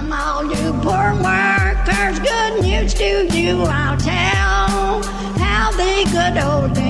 Welcome all you poor workers. Good news to you I'll tell. How the good old union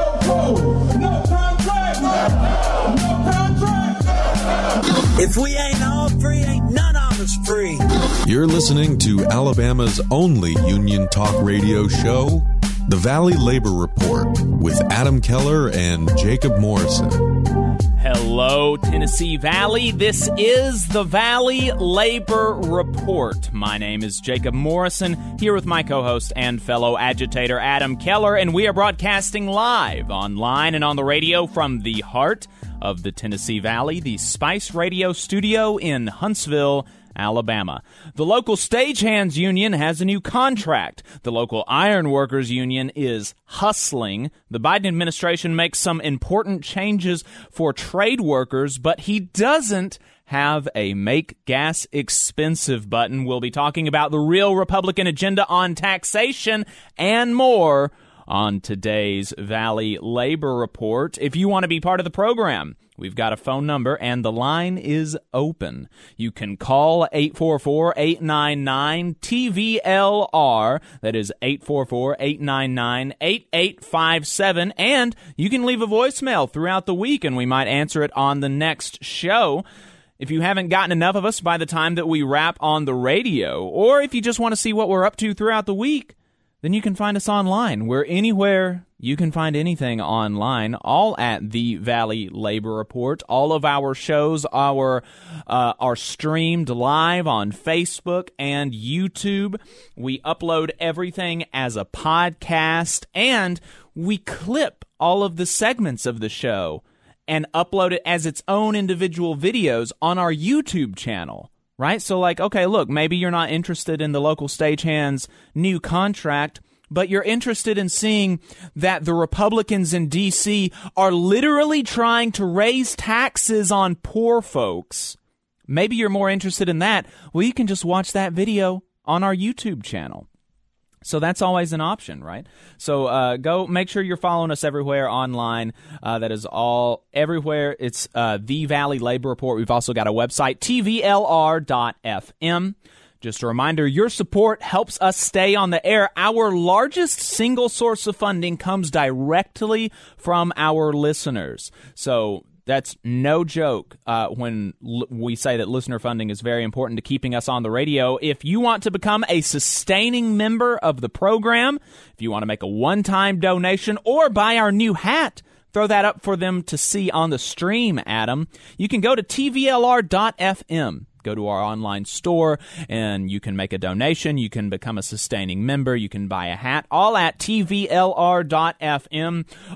If we ain't all free, ain't none of us free. You're listening to Alabama's only union talk radio show, The Valley Labor Report, with Adam Keller and Jacob Morrison. Hello, Tennessee Valley. This is the Valley Labor Report. My name is Jacob Morrison, here with my co host and fellow agitator Adam Keller, and we are broadcasting live online and on the radio from the heart of the Tennessee Valley, the Spice Radio studio in Huntsville. Alabama. The local stagehands union has a new contract. The local ironworkers union is hustling. The Biden administration makes some important changes for trade workers, but he doesn't have a make gas expensive button. We'll be talking about the real Republican agenda on taxation and more on today's Valley Labor Report. If you want to be part of the program, We've got a phone number and the line is open. You can call 844-899-TVLR. That is 844-899-8857 and you can leave a voicemail throughout the week and we might answer it on the next show. If you haven't gotten enough of us by the time that we wrap on the radio or if you just want to see what we're up to throughout the week, then you can find us online. We're anywhere you can find anything online, all at the Valley Labor Report. All of our shows are uh, are streamed live on Facebook and YouTube. We upload everything as a podcast, and we clip all of the segments of the show and upload it as its own individual videos on our YouTube channel right? So, like, okay, look, maybe you're not interested in the local stagehand's new contract, but you're interested in seeing that the Republicans in D.C. are literally trying to raise taxes on poor folks. Maybe you're more interested in that. Well, you can just watch that video on our YouTube channel. So that's always an option, right? So uh, go make sure you're following us everywhere online. Uh, that is all everywhere. It's uh, the Valley Labor Report. We've also got a website, tvlr.fm. Just a reminder, your support helps us stay on the air. Our largest single source of funding comes directly from our listeners. So that's no joke uh, when l- we say that listener funding is very important to keeping us on the radio. If you want to become a sustaining member of the program, if you want to make a one time donation or buy our new hat, throw that up for them to see on the stream, Adam. You can go to tvlr.fm go to our online store and you can make a donation. You can become a sustaining member. You can buy a hat, all at tvlr.fm,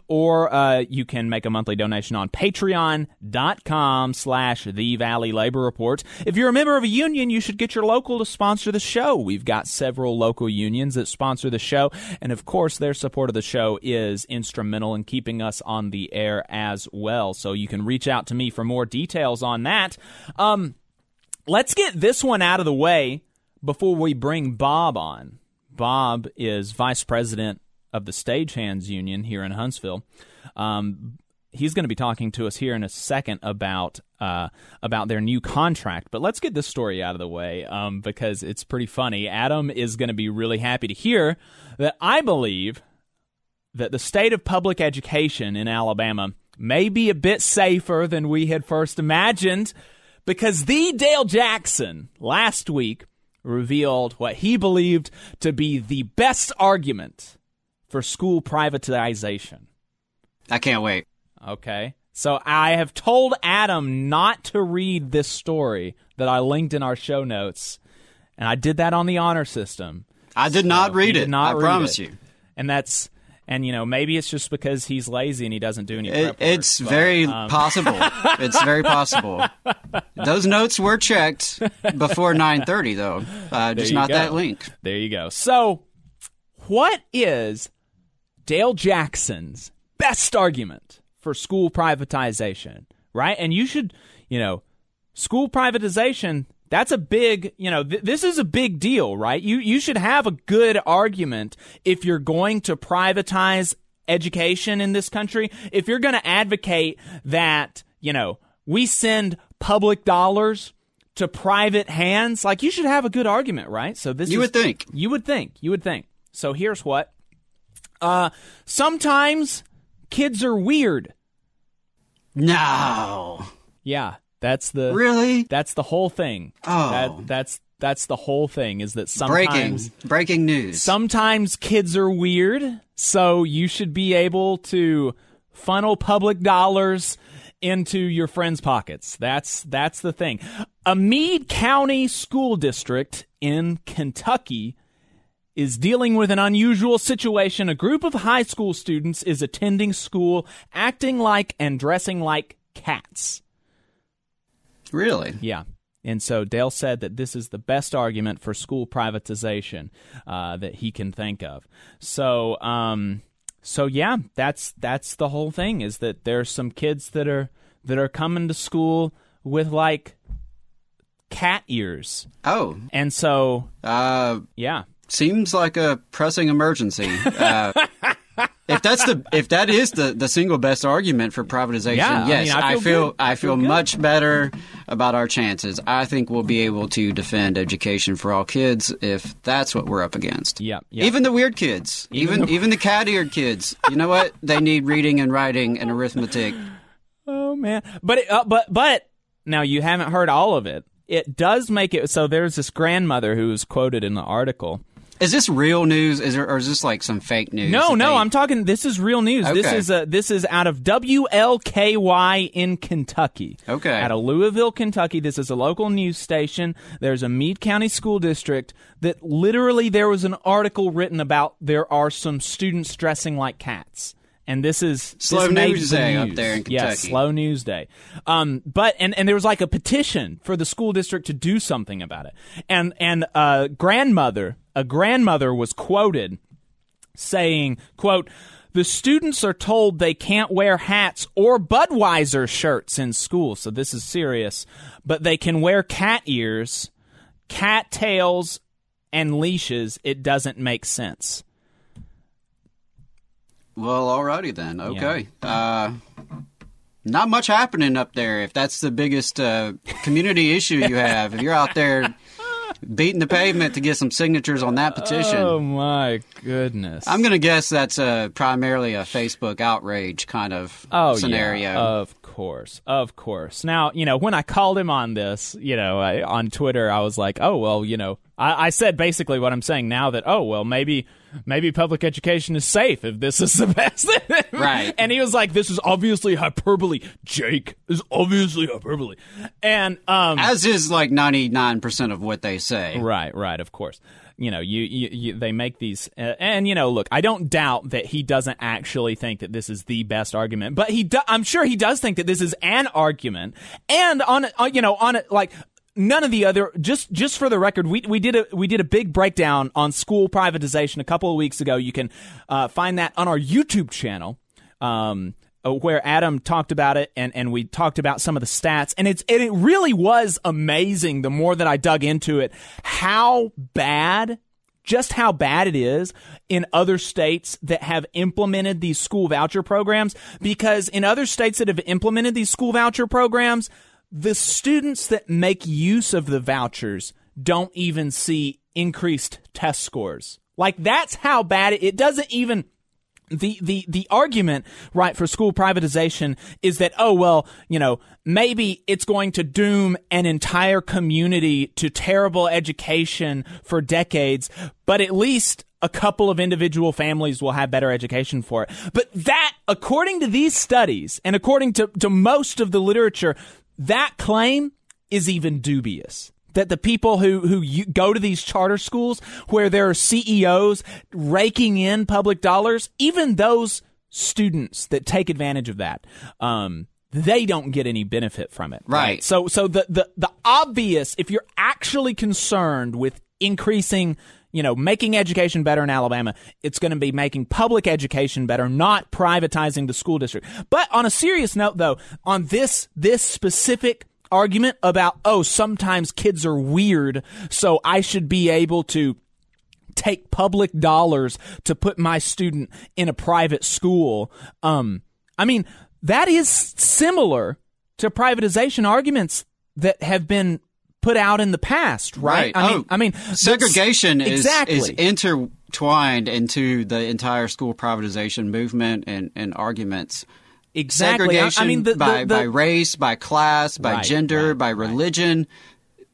or uh, you can make a monthly donation on patreon.com slash the Valley Labor Report. If you're a member of a union, you should get your local to sponsor the show. We've got several local unions that sponsor the show, and of course, their support of the show is instrumental in keeping us on the air as well. So you can reach out to me for more details on that. Um, let's get this one out of the way before we bring Bob on. Bob is vice president of the Stagehands Union here in Huntsville. Um, he's going to be talking to us here in a second about uh, about their new contract. But let's get this story out of the way um, because it's pretty funny. Adam is going to be really happy to hear that I believe that the state of public education in Alabama may be a bit safer than we had first imagined because the Dale Jackson last week revealed what he believed to be the best argument for school privatization. I can't wait. Okay. So I have told Adam not to read this story that I linked in our show notes, and I did that on the honor system. I did So not read it. not I promise it. you. And that's and you know maybe it's just because he's lazy and he doesn't do any. It, work, it's but, very um, possible. it's very possible. Those notes were checked before 9:30, though. Uh, just not go. that link. There you go. So, what is Dale Jackson's best argument for school privatization? Right? And you should, you know, school privatization, that's a big, you know, th- this is a big deal, right? You you should have a good argument if you're going to privatize education in this country. If you're going to advocate that, you know, we send public dollars to private hands, like you should have a good argument, right? So this You is- would think. You would think. You would think. So here's what. Uh sometimes kids are weird. No. Yeah, that's the Really? That's the whole thing. Oh. That, that's that's the whole thing is that Breaking. sometimes Breaking news. sometimes kids are weird, so you should be able to funnel public dollars into your friends' pockets. That's that's the thing. A Meade County school district in Kentucky is dealing with an unusual situation. A group of high school students is attending school acting like and dressing like cats. Really? Yeah. And so Dale said that this is the best argument for school privatization uh, that he can think of. So, um, so yeah, that's that's the whole thing. Is that there's some kids that are that are coming to school with like cat ears, Oh. and so Uh, yeah, seems like a pressing emergency. Uh, if that's the if that is the, the single best argument for privatization, Yeah, I yes, mean, I I feel feel. I feel much better about our chances. I think we'll be able to defend education for all kids if that's what we're up against. Yeah, yeah. Even the weird kids, even even the cat-eared kids. You know what? They need reading and writing and arithmetic. Oh man, but it, uh, but but now you haven't heard all of it. It does make it so. There's this grandmother who was quoted in the article. Is this real news? Is there, or is this like some fake news? No, no, they- I'm talking. This is real news. This is uh, this is out of WLKY in Kentucky. Okay. out of Louisville, Kentucky. This is a local news station. There's a Meade County school district that literally there was an article written about. There are some students dressing like cats. And this is Slow this news day up there in Yeah, Kentucky. slow news day. Um, but and and there was like a petition for the school district to do something about it. And and a grandmother, a grandmother was quoted saying, quote, the students are told they can't wear hats or Budweiser shirts in school, so this is serious, but they can wear cat ears, cat tails, and leashes. It doesn't make sense. Well, alrighty then. Okay. Uh, not much happening up there. If that's the biggest uh, community issue you have, if you're out there beating the pavement to get some signatures on that petition, Oh my goodness. I'm gonna guess that's uh, primarily a Facebook outrage kind of Oh, scenario. Yeah, of course, of course. Now, you know, when I called him on this, you know, I, on Twitter, I was like, oh well, you know, I, I said basically what I'm saying now that oh well, maybe maybe public education is safe if this is the best. Right. And he was like, this is obviously hyperbole. Jake is obviously hyperbole. And um, As is like 99% of what they say. Right, right, of course. You know, you, you, you they make these, uh, and you know, look, I don't doubt that he doesn't actually think that this is the best argument, but he, do, I'm sure he does think that this is an argument, and on, uh, you know, on it, like none of the other, just, just for the record, we, we did a, we did a big breakdown on school privatization a couple of weeks ago. You can uh, find that on our YouTube channel. Um, uh, where Adam talked about it and, and we talked about some of the stats and it's and it really was amazing the more that I dug into it how bad just how bad it is in other states that have implemented these school voucher programs because in other states that have implemented these school voucher programs the students that make use of the vouchers don't even see increased test scores like that's how bad it, it doesn't even the, the, the argument, right, for school privatization is that, oh, well, you know, maybe it's going to doom an entire community to terrible education for decades, but at least a couple of individual families will have better education for it. But that, according to these studies and according to, to most of the literature, that claim is even dubious that the people who who go to these charter schools where there are CEOs raking in public dollars, even those students that take advantage of that, um, they don't get any benefit from it. Right. So so the the the obvious, if you're actually concerned with increasing you know, making education better in Alabama. It's going to be making public education better, not privatizing the school district. But on a serious note, though, on this this specific argument about oh, sometimes kids are weird, so I should be able to take public dollars to put my student in a private school. Um, I mean, that is similar to privatization arguments that have been put out in the past, right? right. I mean, oh, I mean, segregation is, exactly. is intertwined into the entire school privatization movement and, and arguments. Exactly. Segregation I mean, the, by, the, the, by race, by class, by right, gender, right, by religion.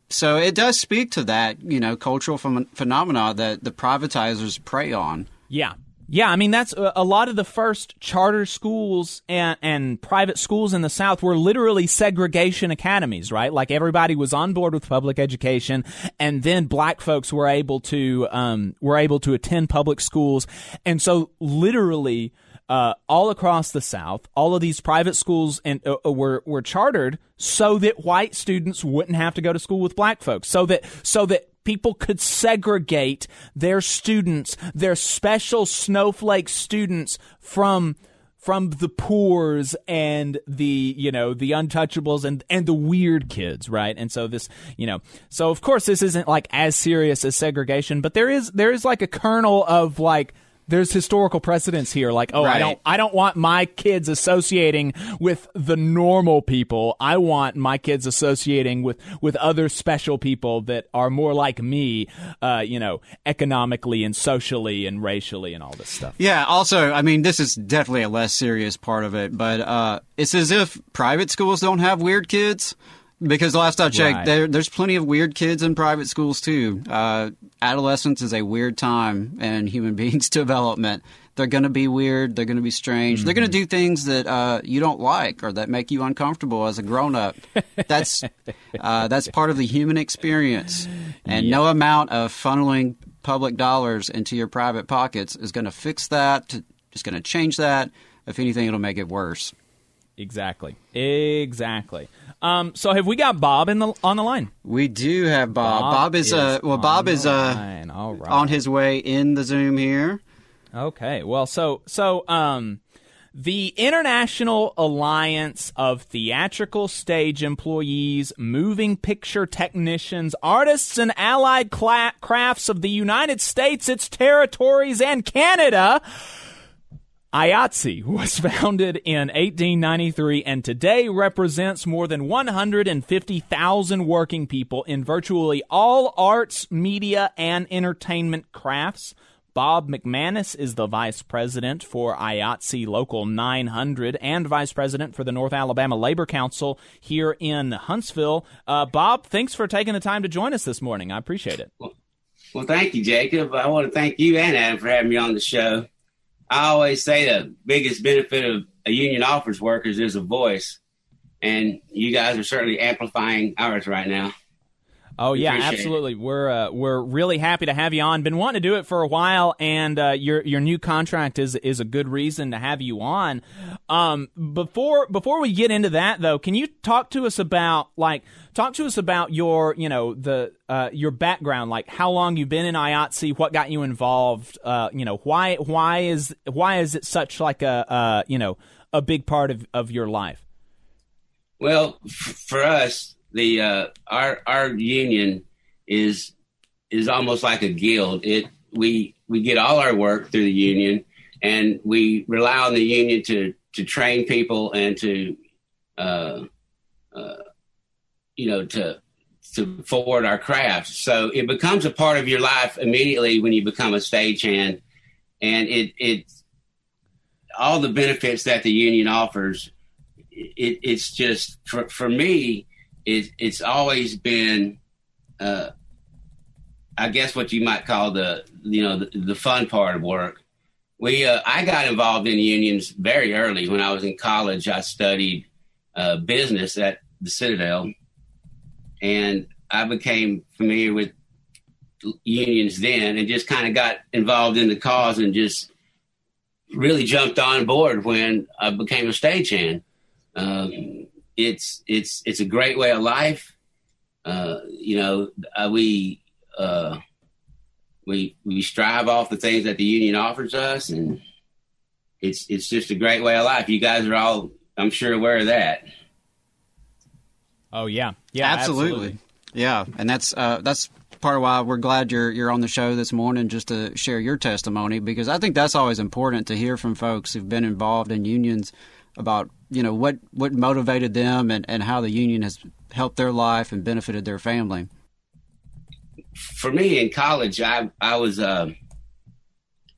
So it does speak to that, you know, cultural ph- phenomena that the privatizers prey on. Yeah, yeah, I mean that's a lot of the first charter schools and, and private schools in the South were literally segregation academies, right? Like everybody was on board with public education, and then black folks were able to um, were able to attend public schools, and so literally. Uh, all across the South, all of these private schools and uh, were were chartered so that white students wouldn't have to go to school with black folks, so that so that people could segregate their students, their special snowflake students from from the poors and the you know the untouchables and and the weird kids right? And so this you know so of course this isn't like as serious as segregation but there is there is like a kernel of like there's historical precedence here like oh Right. i don't i don't want my kids associating with the normal people i want my kids associating with with other special people that are more like me uh you know economically and socially and racially and all this stuff Yeah, also, I mean, this is definitely a less serious part of it, but uh, it's as if private schools don't have weird kids. Because last I checked, Right. there, there's plenty of weird kids in private schools too. Uh, adolescence is a weird time in human beings' development. They're going to be weird. They're going to be strange. They're going to do things that uh, you don't like or that make you uncomfortable as a grown up. That's uh, that's part of the human experience, and no amount of funneling public dollars into your private pockets is going to fix that. It's going to change that. If anything, it'll make it worse. Exactly exactly um so have we got bob in the on the line We do have Bob. Bob Bob, is, is uh well Bob is uh line. All right. on his way in the Zoom here. Okay. Well, so so um the International Alliance of Theatrical Stage Employees, Moving Picture Technicians, Artists, and Allied cla- Crafts of the United States, its territories, and Canada. IATSE was founded in 1893 and today represents more than 150,000 working people in virtually all arts, media, and entertainment crafts. Bob McManus is the vice president for IATSE Local 900 and vice president for the North Alabama Labor Council here in Huntsville. Uh, Bob, thanks for taking the time to join us this morning. I appreciate it. Well, thank you, Jacob. I want to thank you and Adam for having me on the show. I always say the biggest benefit of a union office workers is a voice, and you guys are certainly amplifying ours right now. Oh yeah, Appreciate it. absolutely. We're uh, we're really happy to have you on. Been wanting to do it for a while, and uh, your your new contract is is a good reason to have you on. Um, before before we get into that though, can you talk to us about like talk to us about your you know the uh, your background, like how long you've been in IATSE, what got you involved, uh, you know why why is why is it such like a uh, you know a big part of of your life? Well, for us, the uh, our our union is is almost like a guild. It we we get all our work through the union, and we rely on the union to to train people and to uh, uh, you know to to forward our craft. So it becomes a part of your life immediately when you become a stagehand, and it it all the benefits that the union offers. It, it's just for for me it, it's always been, uh, I guess, what you might call the you know the, the fun part of work. We uh, I got involved in unions very early when I was in college. I studied uh, business at the Citadel, and I became familiar with unions then, and just kind of got involved in the cause and just really jumped on board when I became a stagehand. Um, it's it's it's a great way of life. Uh, you know, uh, we uh, we we strive off the things that the union offers us, and it's it's just a great way of life. You guys are all, I'm sure, aware of that. Oh yeah, yeah, absolutely. absolutely. Yeah, and that's uh, that's part of why we're glad you're you're on the show this morning just to share your testimony because I think that's always important to hear from folks who've been involved in unions about you know what what motivated them and, and how the union has helped their life and benefited their family. For me in college, I I was uh,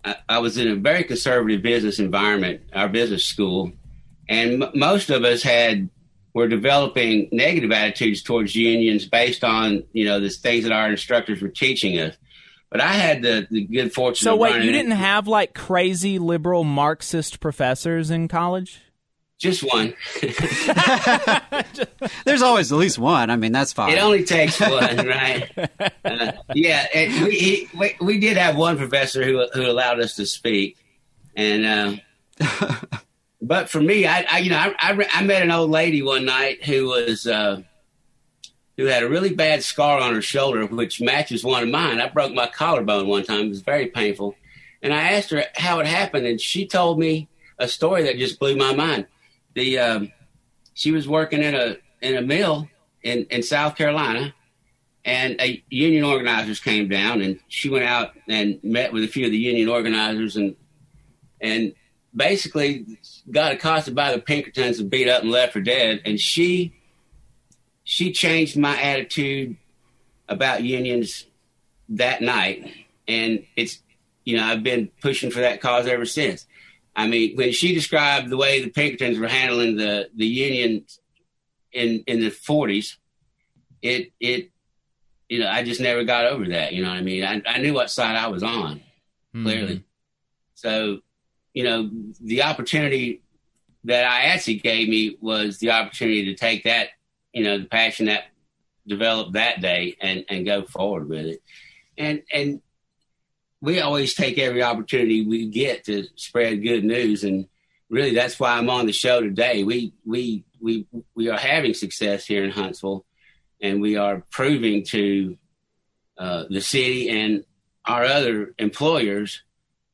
I, I was in a very conservative business environment, our business school, and m- most of us had were developing negative attitudes towards unions based on you know the things that our instructors were teaching us. But I had the, the good fortune. So of wait, you didn't have like crazy liberal Marxist professors in college? Just one. There's always at least one. I mean, that's fine. It only takes one, right? Uh, yeah, and we, he, we we did have one professor who who allowed us to speak, and uh, but for me, I, I you know I, I, I met an old lady one night who was uh, who had a really bad scar on her shoulder, which matches one of mine. I broke my collarbone one time; it was very painful, and I asked her how it happened, and she told me a story that just blew my mind. The um, she was working in a in a mill in in South Carolina, and a union organizers came down, and she went out and met with a few of the union organizers, and and basically got accosted by the Pinkertons and beat up and left for dead. And she she changed my attitude about unions that night, and it's you know I've been pushing for that cause ever since. I mean, when she described the way the Pinkertons were handling the the union in in the forties, it it you know I just never got over that. You know what I mean? I, I knew what side I was on clearly. Mhm. So, you know, the opportunity that IATSE gave me was the opportunity to take that, you know, the passion that developed that day and, and go forward with it. And, and we always take every opportunity we get to spread good news. And really that's why I'm on the show today. We, we, we, we are having success here in Huntsville and we are proving to uh, the city and our other employers,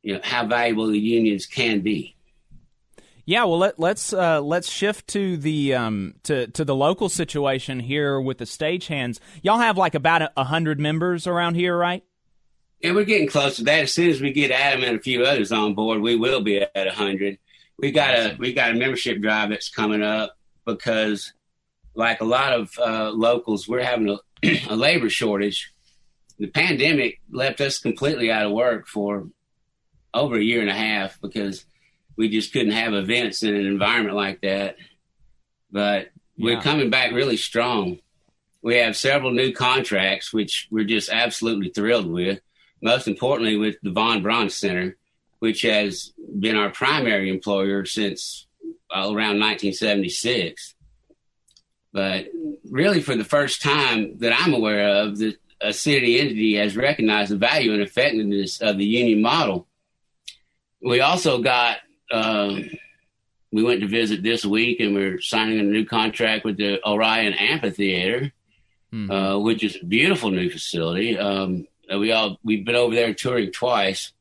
you know, how valuable the unions can be. Yeah, well let, let's uh, let's shift to the um, to to the local situation here with the stagehands. Y'all have like about a hundred members around here, right? And we're getting close to that. As soon as we get Adam and a few others on board, we will be at a hundred. We got a we got a membership drive that's coming up because, like a lot of uh, locals, we're having a, a labor shortage. The pandemic left us completely out of work for over a year and a half because we just couldn't have events in an environment like that. But we're Yeah. coming back really strong. We have several new contracts, which we're just absolutely thrilled with. Most importantly, with the Von Braun Center, which has been our primary employer since uh, around 1976. But really, for the first time that I'm aware of, the, a city entity has recognized the value and effectiveness of the union model. We also got, um, we went to visit this week and we're signing a new contract with the Orion Amphitheater, uh, which is a beautiful new facility. Um, we all, we've been over there touring twice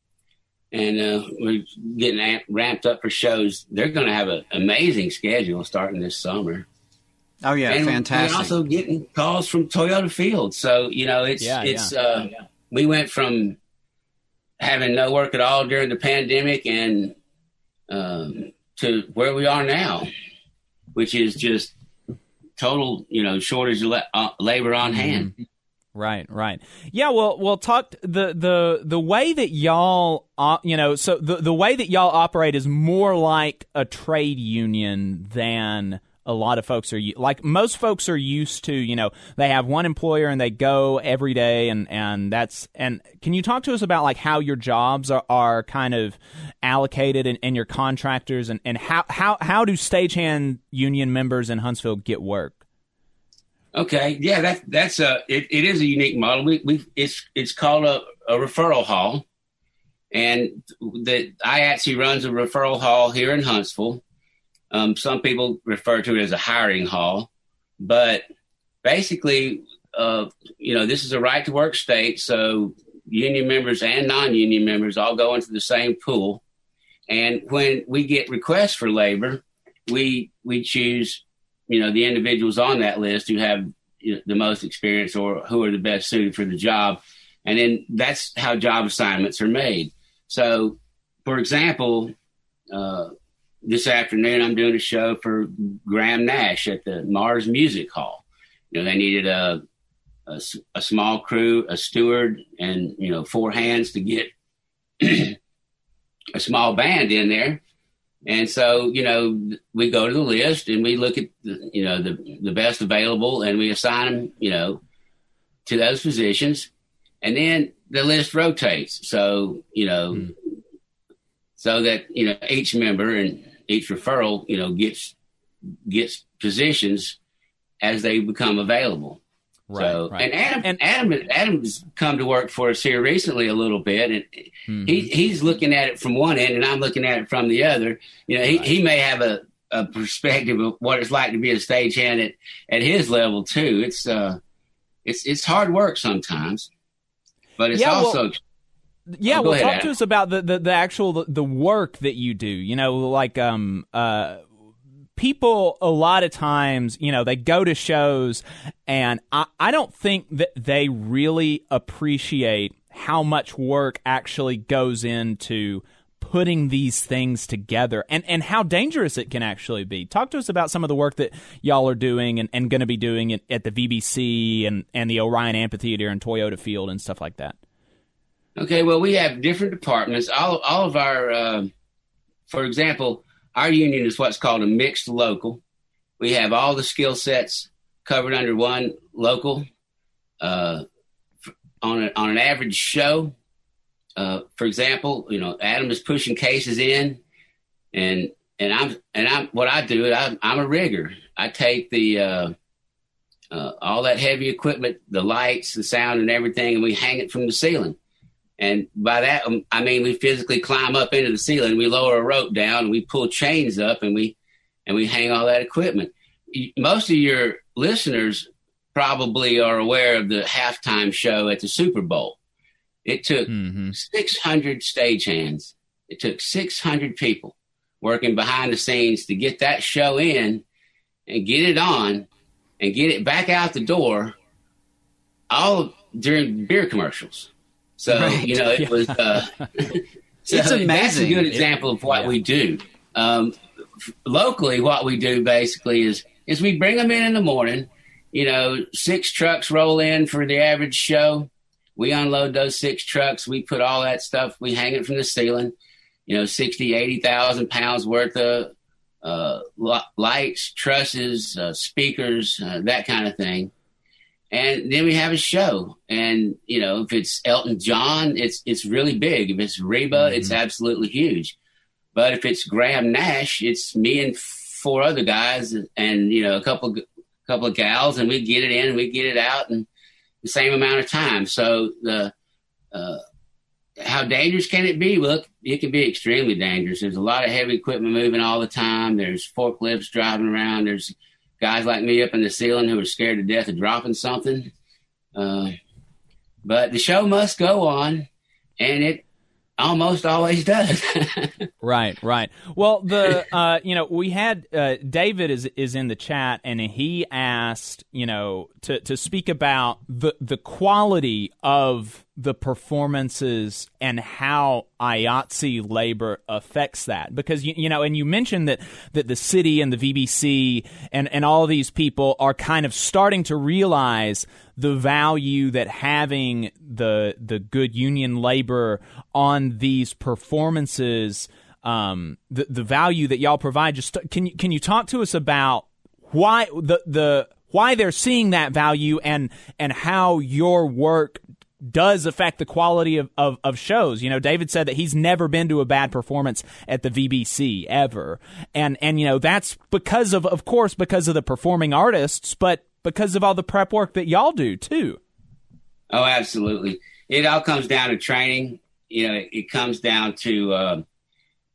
and uh, we're getting amp- ramped up for shows. They're going to have an amazing schedule starting this summer. Oh yeah, and fantastic. We're also getting calls from Toyota Field. So you know, it's Yeah, it's yeah. uh, we went from having no work at all during the pandemic and um, to where we are now, which is just total you know shortage of la- uh, labor on hand. Right, right. Yeah, well, well, talk the the the way that y'all, uh, you know, so the the way that y'all operate is more like a trade union than a lot of folks are like most folks are used to you know they have one employer and they go every day and and that's and can you talk to us about like how your jobs are, are kind of allocated and, and your contractors and, and how, how how do stagehand union members in huntsville get work Okay, yeah, that that's a it, it is a unique model. We we it's it's called a, a referral hall, and the IATSE runs a referral hall here in Huntsville. Um, some people refer to it as a hiring hall, but basically, uh, you know, this is a right to work state, so union members and non-union members all go into the same pool. And when we get requests for labor, we we choose, you know, the individuals on that list who have you know, the most experience or who are the best suited for the job, and then that's how job assignments are made. So, for example, uh, this afternoon I'm doing a show for Graham Nash at the Mars Music Hall. You know, they needed a a, a small crew, a steward, and you know four hands to get a small band in there. And so, you know, we go to the list and we look at, the, you know, the, the best available and we assign them, you know, to those positions. And then the list rotates. So, you know, mm. so that, you know, each member and each referral, you know, gets, gets positions as they become available. Right, so, right. and Adam, and Adam, Adam's come to work for us here recently a little bit, and mm-hmm. he he's looking at it from one end, and I'm looking at it from the other. You know, he, right. he may have a, a perspective of what it's like to be a stagehand at at his level too. It's uh, it's it's hard work sometimes, but it's yeah, also. Well, yeah, oh, well, ahead, talk Adam. to us about the, the, the actual the, the work that you do. You know, like um uh people a lot of times, you know, they go to shows and I, I don't think that they really appreciate how much work actually goes into putting these things together and, and how dangerous it can actually be. Talk to us about some of the work that y'all are doing and, and going to be doing at, at the VBC and, and the Orion Amphitheater and Toyota Field and stuff like that. Okay, well, we have different departments. All, all of our, uh, for example, our union is what's called a mixed local. We have all the skill sets covered under one local. Uh, on, a, on an average show, uh, for example, you know, Adam is pushing cases in, and and I'm and I'm what I do. I'm, I'm a rigger. I take the uh, uh, all that heavy equipment, the lights, the sound, and everything, and we hang it from the ceiling. And by that, um, I mean we physically climb up into the ceiling, we lower a rope down, and we pull chains up, and we and we hang all that equipment. Most of your listeners probably are aware of the halftime show at the Super Bowl. It took mm-hmm. 600 stagehands. It took 600 people working behind the scenes to get that show in and get it on and get it back out the door all during beer commercials. So Right. you know, it Yeah. was. Uh, so It's That's a amazing. good example of what we do. Um, locally, what we do basically is is we bring them in in the morning. You know, six trucks roll in for the average show. We unload those six trucks. We put all that stuff. We hang it from the ceiling. You know, 60, 80,000 pounds worth of uh, lights, trusses, uh, speakers, uh, that kind of thing and then we have a show and you know if it's elton john it's it's really big if it's reba it's absolutely huge but if it's graham nash it's me and four other guys and you know a couple couple of gals and we get it in and we get it out in the same amount of time so the uh, how dangerous can it be? Well, it can be extremely dangerous. There's a lot of heavy equipment moving all the time. There's forklifts driving around. There's guys like me up in the ceiling who are scared to death of dropping something. Uh, but the show must go on, and it almost always does. Right, right. Well, the uh, you know we had uh, David is is in the chat and he asked you know to to speak about the the quality of the performances and how IATSE labor affects that. Because you, you know and you mentioned that that the city and the VBC and and all these people are kind of starting to realize the value that having the the good union labor on these performances um the the value that y'all provide just can you can you talk to us about why the the why they're seeing that value and and how your work does affect the quality of, of, of shows. You know, David said that he's never been to a bad performance at the VBC ever. And and you know, that's because of of course because of the performing artists, but because of all the prep work that y'all do too. Oh, absolutely. It all comes down to training. You know, it comes down to uh,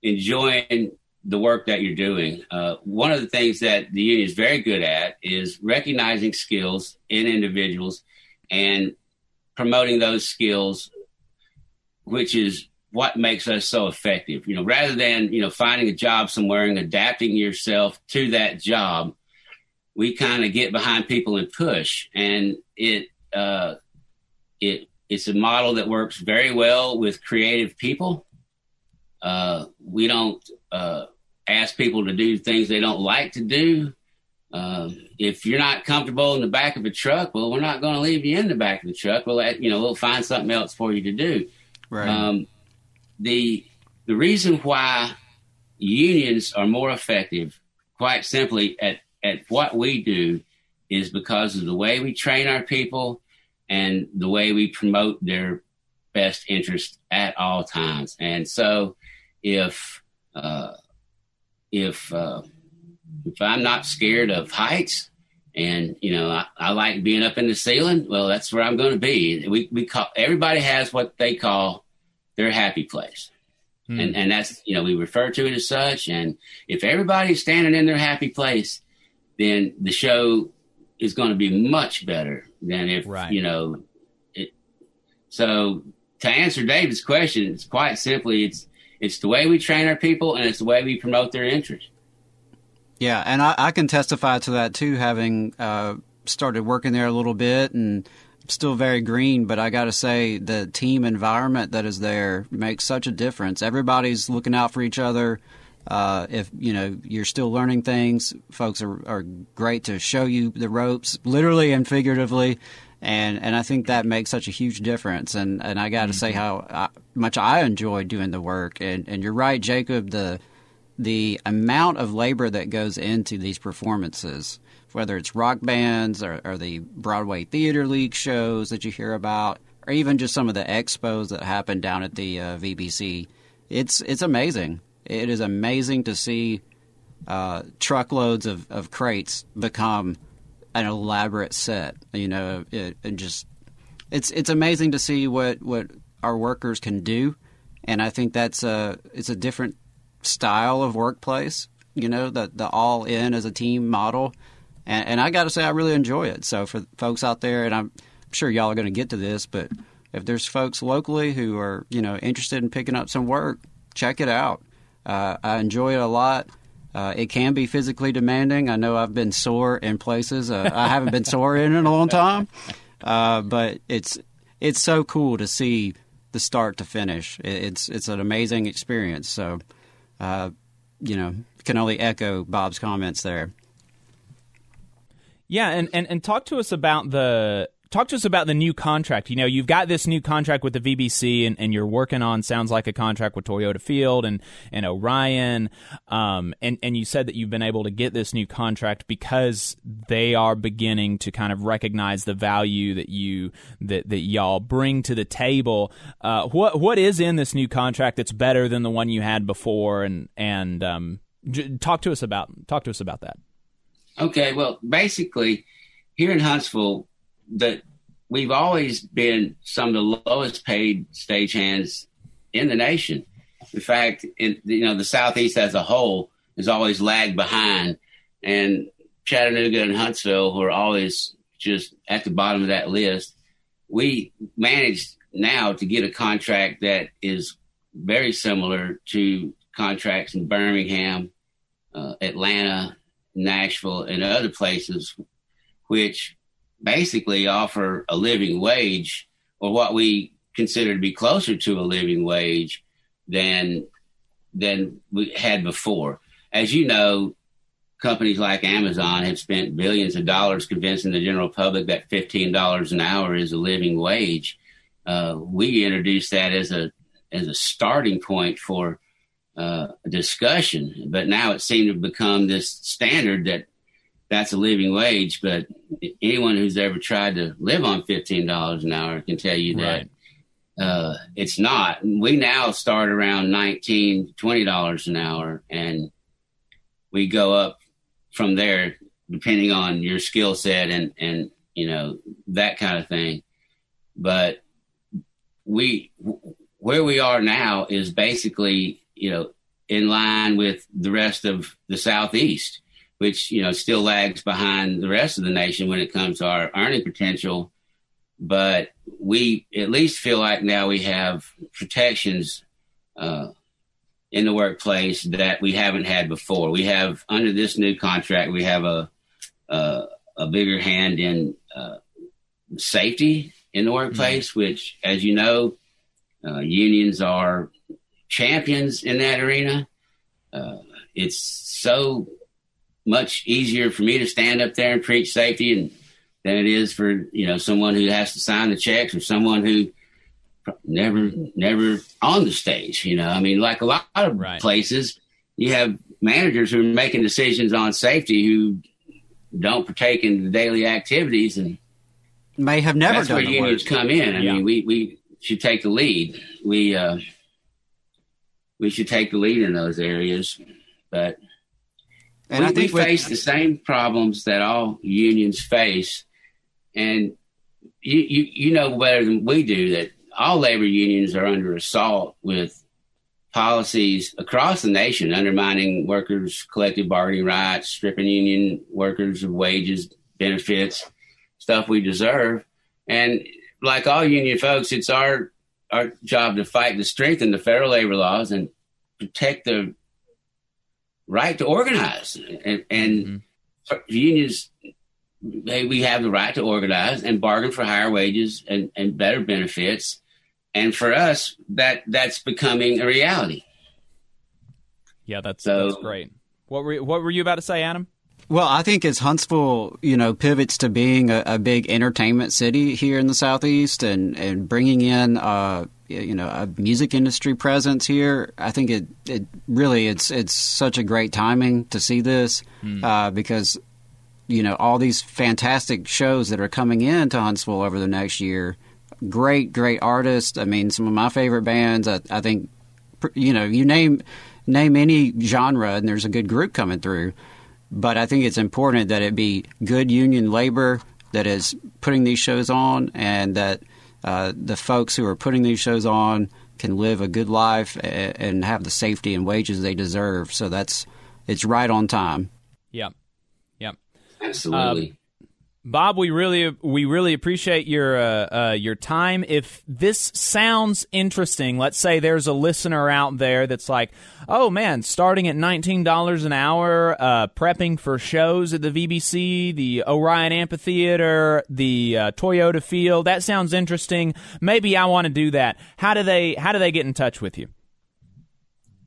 enjoying the work that you're doing. Uh, one of the things that the union is very good at is recognizing skills in individuals and promoting those skills which is what makes us so effective. You know, rather than you know finding a job somewhere and adapting yourself to that job, we kind of get behind people and push, and it uh, it it's a model that works very well with creative people. Uh, we don't uh, ask people to do things they don't like to do. Um, if you're not comfortable in the back of a truck, well, we're not going to leave you in the back of the truck. We'll, you know, we'll find something else for you to do. Right. Um, the the reason why unions are more effective, quite simply, at at what we do, is because of the way we train our people and the way we promote their best interest at all times. And so, if uh, if uh, if I'm not scared of heights, and you know I, I, like being up in the ceiling, well, that's where I'm going to be. We we call everybody has what they call their happy place. Hmm. And and that's you know we refer to it as such. And if everybody's standing in their happy place, then the show is going to be much better than if right. you know it. So to answer David's question, it's quite simply it's it's the way we train our people and it's the way we promote their interest. Yeah, and I, I can testify to that too, having uh, started working there a little bit and still very green, but I got to say the team environment that is there makes such a difference. Everybody's looking out for each other. Uh, if you know you're still learning things, folks are, are great to show you the ropes, literally and figuratively, and and I think that makes such a huge difference. And and I got to mm-hmm. say how I, much I enjoy doing the work. And and you're right, Jacob. The the amount of labor that goes into these performances whether it's rock bands or, or, the Broadway Theater League shows that you hear about, or even just some of the expos that happen down at the uh, VBC. It's it's amazing. It is amazing to see uh, truckloads of, of crates become an elaborate set. You know, it, it just it's it's amazing to see what, what our workers can do, and I think that's a it's a different style of workplace. You know, the the all in as a team model and, and I got to say, I really enjoy it. So for folks out there, and I'm sure y'all are going to get to this, but if there's folks locally who are you know interested in picking up some work, check it out. Uh, I enjoy it a lot. Uh, it can be physically demanding. I know I've been sore in places. Uh, I haven't been sore in in a long time, uh, but it's it's so cool to see the start to finish. It's it's an amazing experience. So, uh, you know, can only echo Bob's comments there. Yeah, and, and, and talk to us about the talk to us about the new contract. You know, you've got this new contract with the VBC, and, and you're working on sounds like a contract with Toyota Field and and Orion. Um, and and you said that you've been able to get this new contract because they are beginning to kind of recognize the value that you that that y'all bring to the table. Uh, what what is in this new contract that's better than the one you had before? And and um, j- talk to us about talk to us about that. Okay, well, basically, here in Huntsville, that we've always been some of the lowest paid stagehands in the nation. In fact, in, you know, the Southeast as a whole has always lagged behind, and Chattanooga and Huntsville were always just at the bottom of that list. We managed now to get a contract that is very similar to contracts in Birmingham, uh, Atlanta, Nashville, and other places, which basically offer a living wage or what we consider to be closer to a living wage than than we had before. As you know, companies like Amazon have spent billions of dollars convincing the general public that fifteen dollars an hour is a living wage. Uh, we introduced that as a as a starting point for uh, discussion, but now it seemed to become this standard that that's a living wage. But anyone who's ever tried to live on fifteen dollars an hour can tell you that right. uh, it's not. We now start around 19 20 dollars an hour, and we go up from there depending on your skill set and and you know that kind of thing. But we where we are now is basically you know, in line with the rest of the Southeast, which, you know, still lags behind the rest of the nation when it comes to our earning potential. but we at least feel like now we have protections uh, in the workplace that we haven't had before. We have under this new contract, we have a a, a bigger hand in uh, safety in the workplace, mm-hmm. which, as you know, uh, unions are champions in that arena. Uh, it's so much easier for me to stand up there and preach safety and than it is for you know someone who has to sign the checks or someone who never never on the stage you know i mean like a lot of right. places you have managers who are making decisions on safety who don't partake in the daily activities and may have never that's done where unions work. come in i yeah. mean we we should take the lead we uh we should take the lead in those areas but and we, I think we face the same problems that all unions face and you, you, you know better than we do that all labor unions are under assault with policies across the nation undermining workers' collective bargaining rights, stripping union workers of wages, benefits, stuff we deserve. And like all union folks, it's our our job to fight to strengthen the federal labor laws and protect the right to organize. And, and mm-hmm. unions we have the right to organize and bargain for higher wages and, and better benefits. And for us, that that's becoming a reality. Yeah, that's so, that's great. What were what were you about to say, Adam? Well, I think as Huntsville, you know, pivots to being a, a big entertainment city here in the southeast, and and bringing in, uh, you know, a music industry presence here, I think it it really it's it's such a great timing to see this mm. uh, because you know all these fantastic shows that are coming in to Huntsville over the next year. Great, great artists. I mean, some of my favorite bands. I, I think, you know, you name name any genre, and there's a good group coming through. But I think it's important that it be good union labor that is putting these shows on, and that uh, the folks who are putting these shows on can live a good life and have the safety and wages they deserve. So that's it's right on time. Yeah. Yeah. Absolutely. Um, Bob, we really we really appreciate your uh, uh, your time. If this sounds interesting, let's say there's a listener out there that's like, "Oh man, starting at nineteen dollars an hour, uh, prepping for shows at the VBC, the Orion Amphitheater, the uh, Toyota Field. That sounds interesting. Maybe I want to do that. How do they How do they get in touch with you?"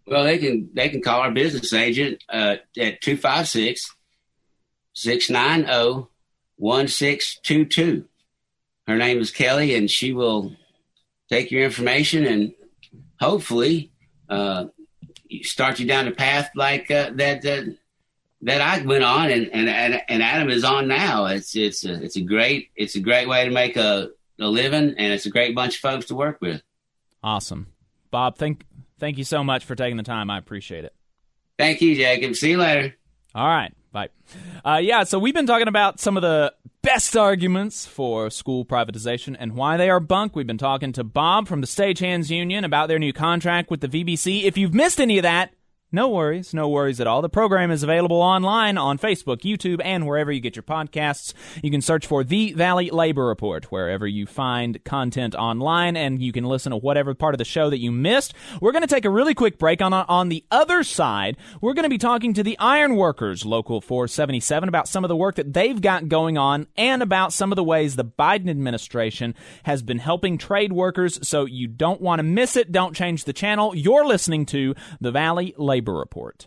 Well, they can they can call our business agent uh, at two five six 690 1622. Her name is Kelly, and she will take your information and hopefully uh, start you down the path like uh, that, that that I went on and, and and Adam is on now. It's it's a, it's a great it's a great way to make a, a living, and it's a great bunch of folks to work with. Awesome, Bob. Thank thank you so much for taking the time. I appreciate it. Thank you, Jacob. See you later. All right. Bye. Uh, yeah, so we've been talking about some of the best arguments for school privatization and why they are bunk. We've been talking to Bob from the Stagehands Union about their new contract with the VBC. If you've missed any of that, no worries, no worries at all. The program is available online on Facebook, YouTube, and wherever you get your podcasts. You can search for The Valley Labor Report wherever you find content online, and you can listen to whatever part of the show that you missed. We're going to take a really quick break. On, on the other side, we're going to be talking to the Iron Workers, Local 477, about some of the work that they've got going on and about some of the ways the Biden administration has been helping trade workers. So you don't want to miss it. Don't change the channel. You're listening to The Valley Labor Labor Report.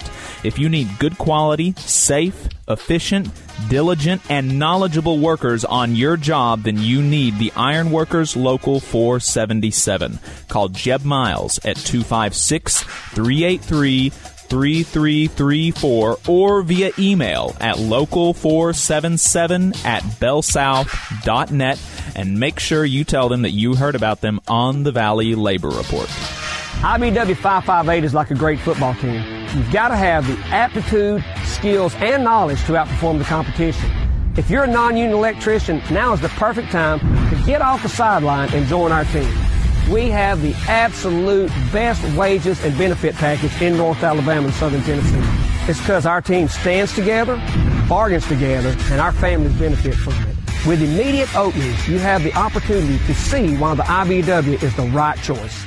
If you need good quality, safe, efficient, diligent, and knowledgeable workers on your job, then you need the Ironworkers Local 477. Call Jeb Miles at 256 383 3334 or via email at local477 at bellsouth.net and make sure you tell them that you heard about them on the Valley Labor Report. IBEW 558 is like a great football team. You've got to have the aptitude, skills, and knowledge to outperform the competition. If you're a non-union electrician, now is the perfect time to get off the sideline and join our team. We have the absolute best wages and benefit package in North Alabama and Southern Tennessee. It's because our team stands together, bargains together, and our families benefit from it. With immediate openings, you have the opportunity to see why the IBEW is the right choice.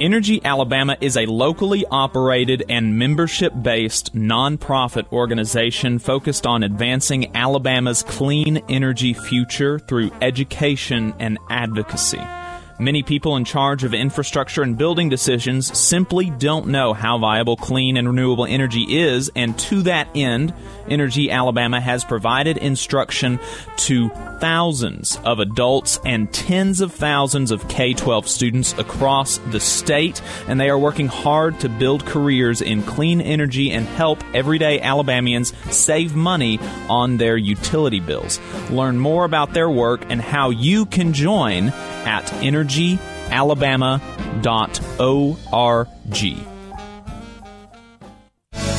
Energy Alabama is a locally operated and membership based nonprofit organization focused on advancing Alabama's clean energy future through education and advocacy. Many people in charge of infrastructure and building decisions simply don't know how viable clean and renewable energy is, and to that end, Energy Alabama has provided instruction to thousands of adults and tens of thousands of K 12 students across the state, and they are working hard to build careers in clean energy and help everyday Alabamians save money on their utility bills. Learn more about their work and how you can join at energyalabama.org.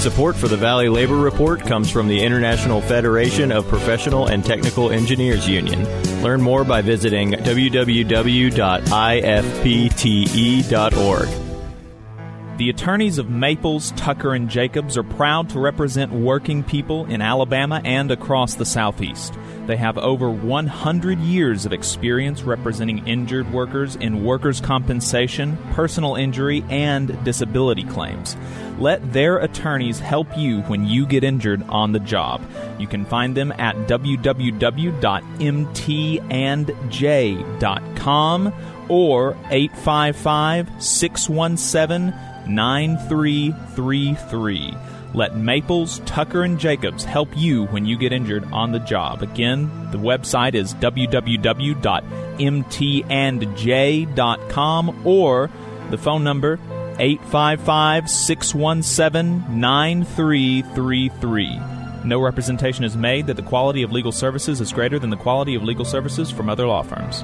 Support for the Valley Labor Report comes from the International Federation of Professional and Technical Engineers Union. Learn more by visiting www.ifpte.org. The attorneys of Maples, Tucker, and Jacobs are proud to represent working people in Alabama and across the Southeast. They have over 100 years of experience representing injured workers in workers' compensation, personal injury, and disability claims. Let their attorneys help you when you get injured on the job. You can find them at www.mtandj.com or 855 617 9333. Let Maples, Tucker, and Jacobs help you when you get injured on the job. Again, the website is www.mtandj.com or the phone number 855 617 9333. No representation is made that the quality of legal services is greater than the quality of legal services from other law firms.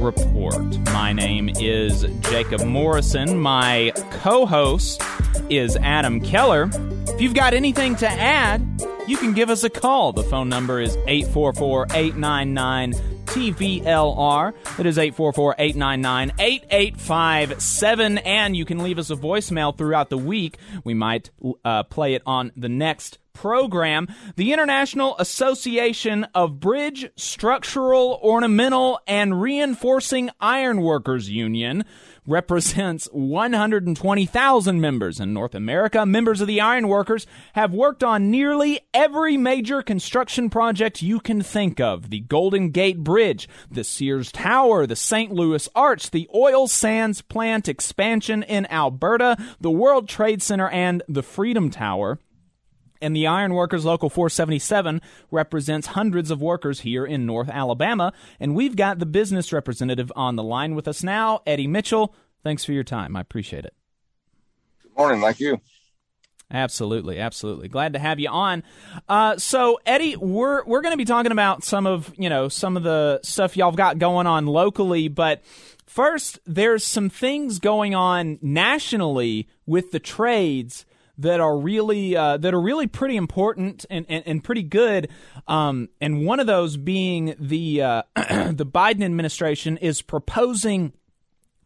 Report. My name is Jacob Morrison. My co host is Adam Keller. If you've got anything to add, you can give us a call. The phone number is 844 899 TVLR. It is 844 899 8857. And you can leave us a voicemail throughout the week. We might uh, play it on the next program. The International Association of Bridge, Structural, Ornamental, and Reinforcing Ironworkers Union represents 120,000 members in North America. Members of the ironworkers have worked on nearly every major construction project you can think of. The Golden Gate Bridge, the Sears Tower, the St. Louis Arch, the oil sands plant expansion in Alberta, the World Trade Center, and the Freedom Tower. And the Ironworkers Local 477 represents hundreds of workers here in North Alabama. And we've got the business representative on the line with us now, Eddie Mitchell. Thanks for your time. I appreciate it. Good morning. Thank you. Absolutely, absolutely. Glad to have you on. Uh, so, Eddie, we're we're going to be talking about some of you know some of the stuff y'all got going on locally, but first, there's some things going on nationally with the trades that are really uh, that are really pretty important and, and, and pretty good. Um, and one of those being the uh, the Biden administration is proposing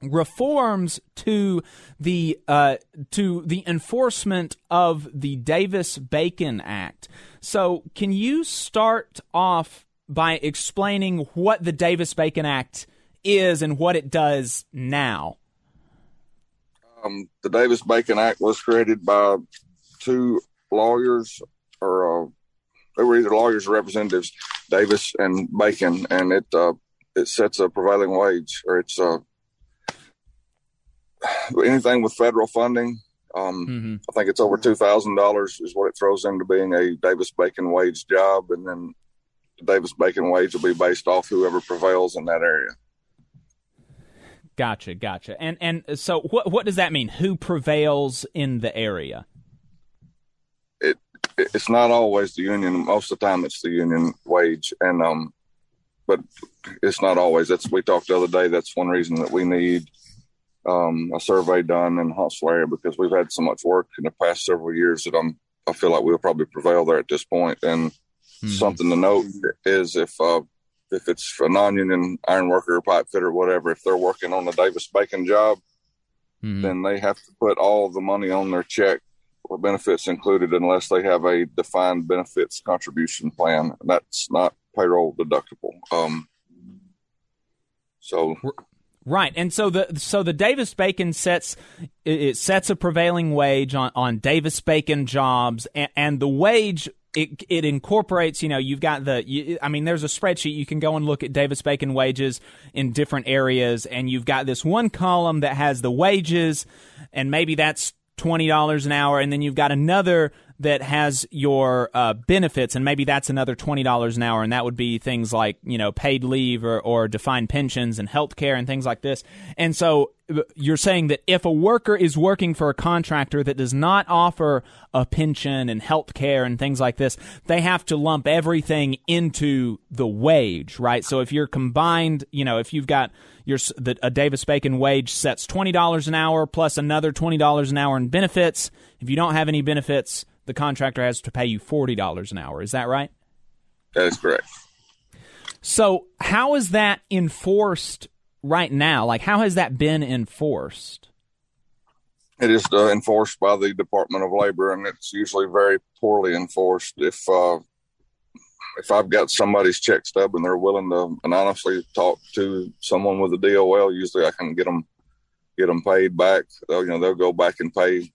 reforms to the uh, to the enforcement of the Davis Bacon Act. So, can you start off by explaining what the Davis Bacon Act is and what it does now? Um, the Davis Bacon Act was created by two lawyers, or uh, they were either lawyers or representatives, Davis and Bacon, and it uh, it sets a prevailing wage, or it's uh, anything with federal funding. Um, mm-hmm. I think it's over two thousand dollars is what it throws into being a Davis Bacon wage job, and then the Davis Bacon wage will be based off whoever prevails in that area. Gotcha, gotcha. And and so what what does that mean? Who prevails in the area? It it's not always the union. Most of the time, it's the union wage, and um, but it's not always. That's we talked the other day. That's one reason that we need um, a survey done in Huntsville area because we've had so much work in the past several years that I'm I feel like we'll probably prevail there at this point. And hmm. something to note is if uh, if it's a non-union iron worker, pipe fitter, whatever, if they're working on a Davis Bacon job, hmm. then they have to put all the money on their check or benefits included unless they have a defined benefits contribution plan. That's not payroll deductible. Um, so Right, and so the so the Davis Bacon sets it sets a prevailing wage on, on Davis Bacon jobs, and, and the wage it it incorporates. You know, you've got the. You, I mean, there's a spreadsheet you can go and look at Davis Bacon wages in different areas, and you've got this one column that has the wages, and maybe that's twenty dollars an hour, and then you've got another that has your uh, benefits, and maybe that's another twenty dollars an hour, and that would be things like you know paid leave or, or defined pensions and health care and things like this. And so uh, you're saying that if a worker is working for a contractor that does not offer a pension and health care and things like this, they have to lump everything into the wage, right? So if you're combined, you know, if you've got your the, a Davis Bacon wage sets twenty dollars an hour plus another twenty dollars an hour in benefits. If you don't have any benefits, the contractor has to pay you $40 an hour. Is that right? That is correct. So, how is that enforced right now? Like, how has that been enforced? It is uh, enforced by the Department of Labor, and it's usually very poorly enforced. If uh, if I've got somebody's check stub and they're willing to anonymously talk to someone with a DOL, usually I can get them get them paid back. They'll, you know, they'll go back and pay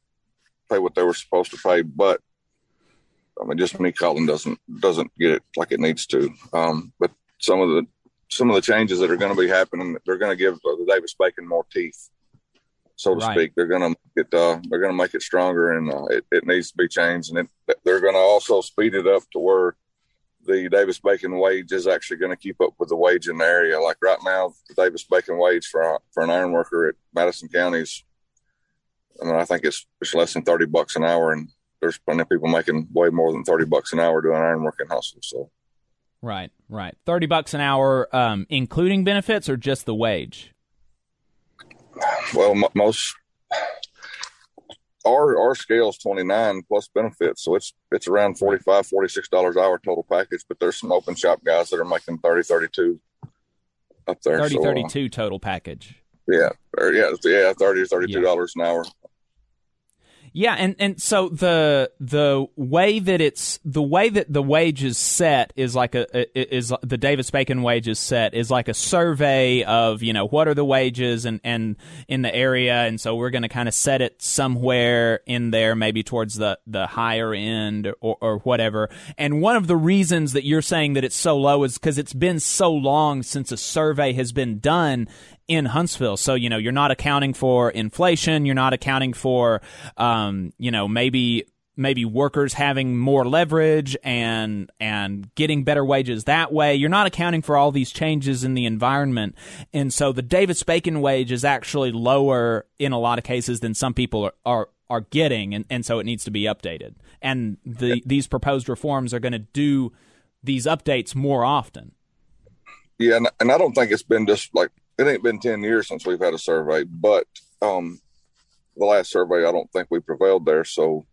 pay what they were supposed to pay, but I mean, just me calling doesn't doesn't get it like it needs to. Um, but some of the some of the changes that are going to be happening, they're going to give the Davis Bacon more teeth, so to right. speak. They're going to uh, they're going to make it stronger, and uh, it, it needs to be changed. And it, they're going to also speed it up to where the Davis Bacon wage is actually going to keep up with the wage in the area. Like right now, the Davis Bacon wage for for an iron worker at Madison County is I mean, I think it's it's less than thirty bucks an hour, and there's plenty of people making way more than thirty bucks an hour doing iron work in Huntsville. So, right, right, thirty bucks an hour, um, including benefits or just the wage. Well, m- most our our scale is 29 plus benefits so it's it's around 45 46 dollars an hour total package but there's some open shop guys that are making 30 32 up there 30 so, 32 uh, total package yeah or yeah yeah 30 32 dollars yeah. an hour yeah, and, and so the the way that it's the way that the wage is set is like a is the Davis Bacon wage is set is like a survey of you know what are the wages and and in the area, and so we're going to kind of set it somewhere in there, maybe towards the the higher end or or whatever. And one of the reasons that you're saying that it's so low is because it's been so long since a survey has been done, in Huntsville. So, you know, you're not accounting for inflation. You're not accounting for, um, you know, maybe maybe workers having more leverage and and getting better wages that way. You're not accounting for all these changes in the environment. And so the Davis Bacon wage is actually lower in a lot of cases than some people are, are are getting, and, and so it needs to be updated. And the these proposed reforms are going to do these updates more often. Yeah, and, and I don't think it's been just like it ain't been ten years since we've had a survey, but um, the last survey I don't think we prevailed there. So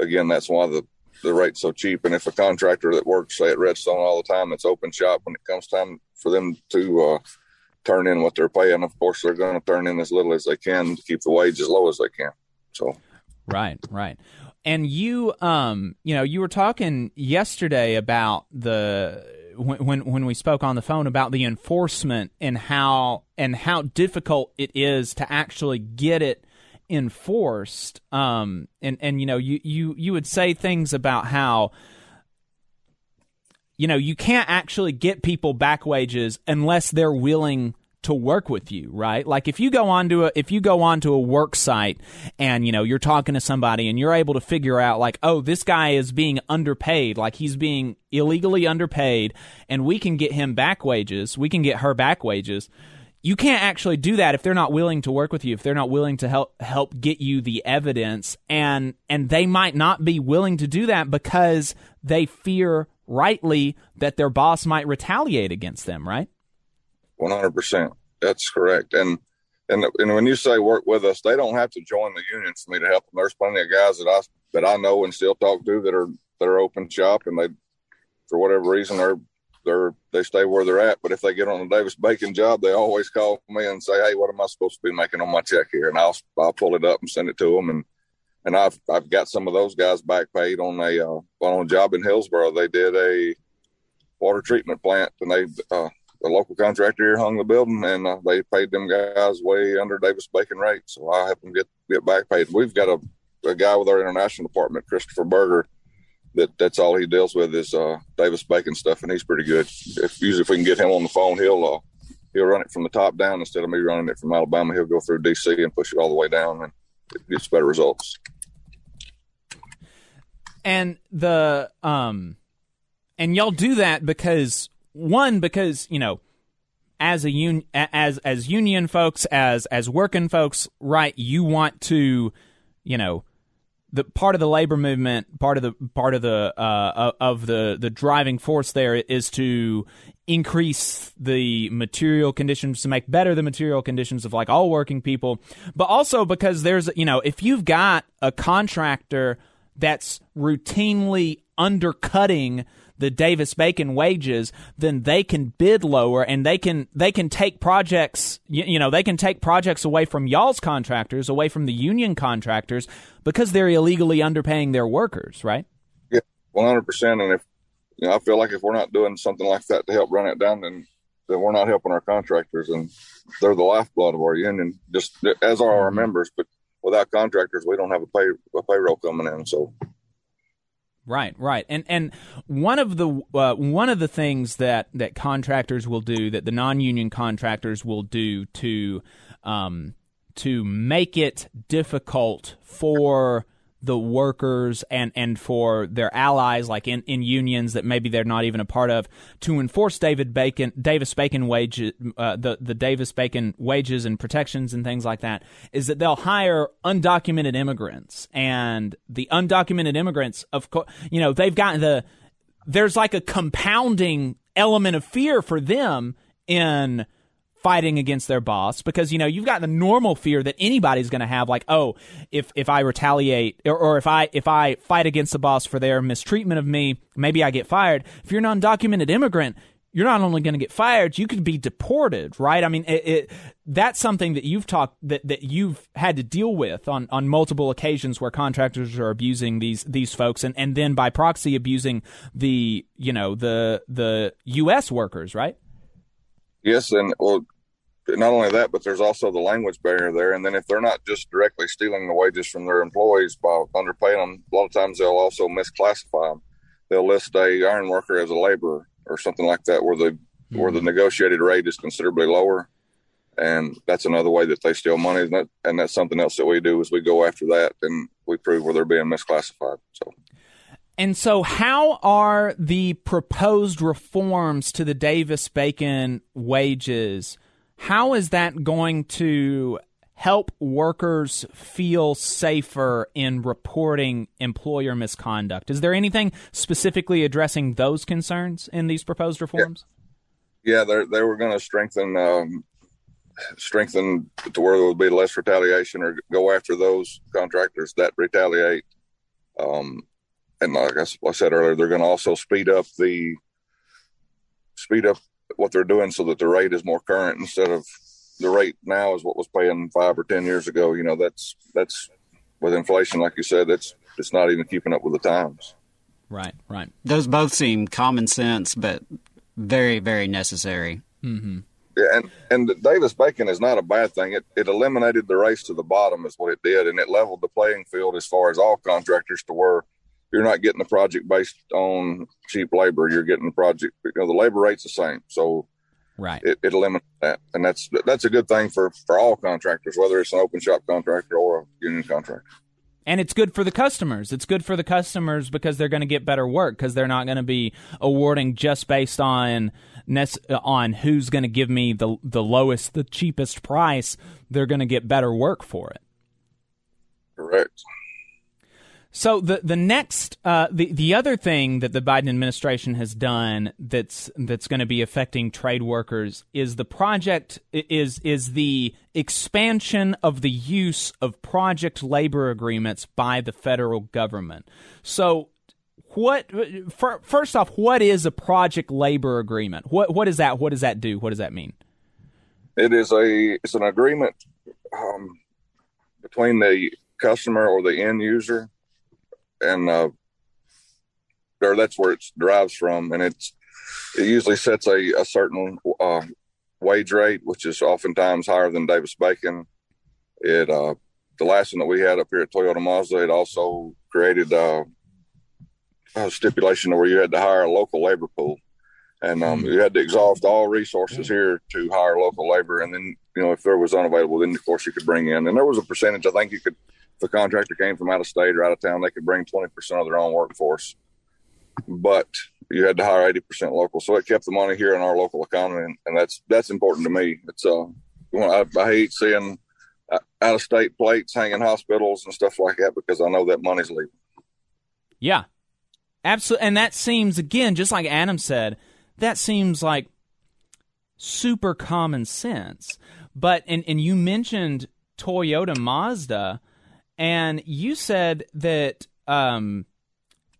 again, that's why the the rate's so cheap. And if a contractor that works say at Redstone all the time, it's open shop when it comes time for them to uh, turn in what they're paying. Of course, they're going to turn in as little as they can to keep the wage as low as they can. So, right, right. And you, um, you know, you were talking yesterday about the when, when when we spoke on the phone about the enforcement and how and how difficult it is to actually get it enforced. Um, and and you know, you you you would say things about how you know you can't actually get people back wages unless they're willing to work with you, right? Like if you go onto a if you go onto a work site and you know you're talking to somebody and you're able to figure out like, oh, this guy is being underpaid, like he's being illegally underpaid, and we can get him back wages, we can get her back wages. You can't actually do that if they're not willing to work with you, if they're not willing to help help get you the evidence, and and they might not be willing to do that because they fear rightly that their boss might retaliate against them, right? One hundred percent. That's correct. And and and when you say work with us, they don't have to join the union for me to help them. There's plenty of guys that I that I know and still talk to that are that are open shop, and they for whatever reason they're they're they stay where they're at. But if they get on a Davis Bacon job, they always call me and say, "Hey, what am I supposed to be making on my check here?" And I'll I'll pull it up and send it to them. And and I've I've got some of those guys back paid on a uh, on a job in Hillsboro. They did a water treatment plant, and they uh, the local contractor here hung the building, and uh, they paid them guys way under Davis Bacon rate. So I help them get get back paid. We've got a, a guy with our international department, Christopher Berger, that that's all he deals with is uh, Davis Bacon stuff, and he's pretty good. If usually if we can get him on the phone, he'll uh, he'll run it from the top down instead of me running it from Alabama. He'll go through DC and push it all the way down, and it gets better results. And the um, and y'all do that because one because you know as a un- as as union folks as as working folks right you want to you know the part of the labor movement part of the part of the uh, of the the driving force there is to increase the material conditions to make better the material conditions of like all working people. But also because there's you know if you've got a contractor that's routinely undercutting the Davis Bacon wages, then they can bid lower and they can they can take projects you, you know they can take projects away from y'all's contractors, away from the union contractors because they're illegally underpaying their workers, right? Yeah, one hundred percent. And if you know, I feel like if we're not doing something like that to help run it down, then then we're not helping our contractors, and they're the lifeblood of our union, just as are our mm-hmm. members. But without contractors, we don't have a pay a payroll coming in. So Right, right, and and one of the uh, one of the things that that contractors will do that the non-union contractors will do to um, to make it difficult for the workers and, and for their allies, like in, in unions that maybe they're not even a part of, to enforce David Bacon, Davis Bacon wages, uh, the the Davis Bacon wages and protections and things like that, is that they'll hire undocumented immigrants, and the undocumented immigrants, of course, you know, they've got the there's like a compounding element of fear for them in fighting against their boss because you know you've got the normal fear that anybody's going to have like oh if if I retaliate or, or if I if I fight against the boss for their mistreatment of me maybe I get fired. If you're an undocumented immigrant you're not only going to get fired you could be deported right? I mean it, it, that's something that you've talked that that you've had to deal with on on multiple occasions where contractors are abusing these these folks and and then by proxy abusing the you know the the US workers right? Yes, and well, not only that, but there's also the language barrier there. And then if they're not just directly stealing the wages from their employees by underpaying them, a lot of times they'll also misclassify them. They'll list a iron worker as a laborer or something like that, where the mm-hmm. where the negotiated rate is considerably lower. And that's another way that they steal money. And, that, and that's something else that we do is we go after that and we prove where they're being misclassified. So. And so, how are the proposed reforms to the Davis Bacon wages how is that going to help workers feel safer in reporting employer misconduct? Is there anything specifically addressing those concerns in these proposed reforms? Yeah, they they were going to strengthen um, strengthen to where there would be less retaliation or go after those contractors that retaliate. Um, and like I, I said earlier, they're going to also speed up the speed up what they're doing so that the rate is more current instead of the rate now is what was paying five or ten years ago. You know, that's that's with inflation, like you said, that's it's not even keeping up with the times. Right, right. Those both seem common sense, but very, very necessary. Mm-hmm. Yeah, and and Davis Bacon is not a bad thing. It it eliminated the race to the bottom, is what it did, and it leveled the playing field as far as all contractors to where you're not getting the project based on cheap labor. You're getting the project. You know, the labor rate's the same, so right. It, it eliminates that, and that's that's a good thing for for all contractors, whether it's an open shop contractor or a union contractor. And it's good for the customers. It's good for the customers because they're going to get better work because they're not going to be awarding just based on on who's going to give me the the lowest, the cheapest price. They're going to get better work for it. Correct. So the the next uh, the the other thing that the Biden administration has done that's that's going to be affecting trade workers is the project is is the expansion of the use of project labor agreements by the federal government. So what first off what is a project labor agreement? What what is that? What does that do? What does that mean? It is a it's an agreement um, between the customer or the end user and uh, or that's where it derives from, and it's it usually sets a, a certain uh, wage rate, which is oftentimes higher than Davis Bacon. It uh, the last one that we had up here at Toyota Mazda, it also created uh, a stipulation where you had to hire a local labor pool, and um, you had to exhaust all resources here to hire local labor, and then you know if there was unavailable, then of course you could bring in, and there was a percentage. I think you could if a contractor came from out of state or out of town, they could bring 20% of their own workforce. But you had to hire 80% local. So it kept the money here in our local economy. And, and that's, that's important to me. It's, uh, I, I hate seeing out of state plates hanging hospitals and stuff like that because I know that money's leaving. Yeah. Absolutely. And that seems, again, just like Adam said, that seems like super common sense. But, and, and you mentioned Toyota Mazda and you said that um,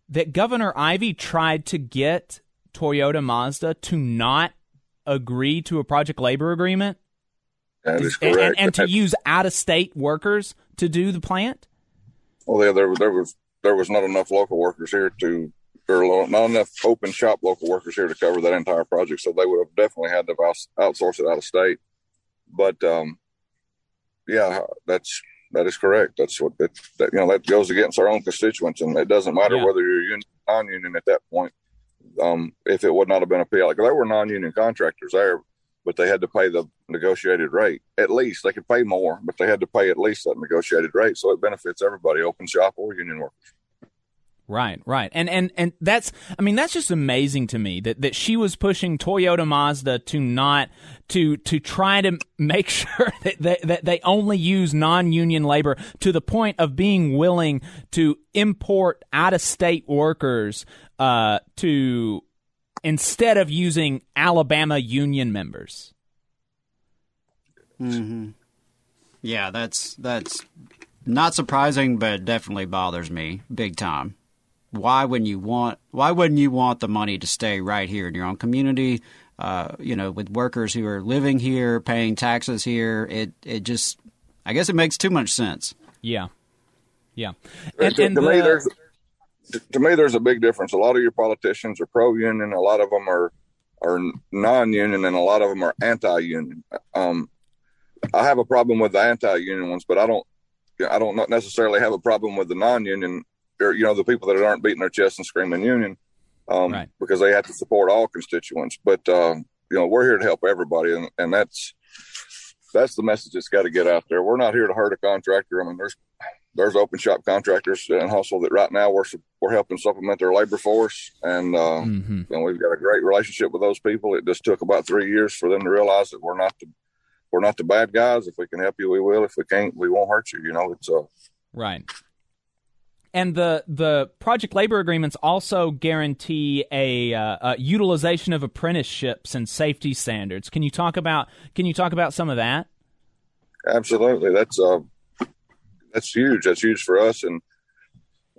that Governor Ivey tried to get Toyota Mazda to not agree to a project labor agreement. That is correct. And, and to use out of state workers to do the plant. Well, yeah, there, there was there was not enough local workers here to, or not enough open shop local workers here to cover that entire project. So they would have definitely had to outsource it out of state. But um, yeah, that's that is correct. That's what that, that, you know that goes against our own constituents, and it doesn't matter yeah. whether you're union non-union at that point. Um, if it would not have been a PL, like there were non-union contractors there, but they had to pay the negotiated rate. At least they could pay more, but they had to pay at least that negotiated rate. So it benefits everybody, open shop or union workers. Right, right. And and and that's I mean that's just amazing to me that that she was pushing Toyota Mazda to not to to try to make sure that they, that they only use non-union labor to the point of being willing to import out-of-state workers uh, to instead of using Alabama union members. Mhm. Yeah, that's that's not surprising but definitely bothers me big time why wouldn't you want why wouldn't you want the money to stay right here in your own community? Uh, you know, with workers who are living here, paying taxes here, it it just I guess it makes too much sense. Yeah, yeah. And, to, and to the, me, there's to me there's a big difference. A lot of your politicians are pro union, a lot of them are are non union, and a lot of them are anti union. Um, I have a problem with the anti union ones, but I don't I don't necessarily have a problem with the non union or you know the people that aren't beating their chest and screaming union um, right. because they have to support all constituents. But uh, you know we're here to help everybody, and, and that's that's the message that's got to get out there. We're not here to hurt a contractor. I mean, there's there's open shop contractors and Hustle that right now we're we're helping supplement their labor force, and uh, mm-hmm. and we've got a great relationship with those people. It just took about three years for them to realize that we're not the we're not the bad guys. If we can help you, we will. If we can't, we won't hurt you. You know, it's uh, right. And the the project labor agreements also guarantee a, uh, utilization of apprenticeships and safety standards. Can you talk about Can you talk about some of that? Absolutely, that's uh, that's huge. That's huge for us. And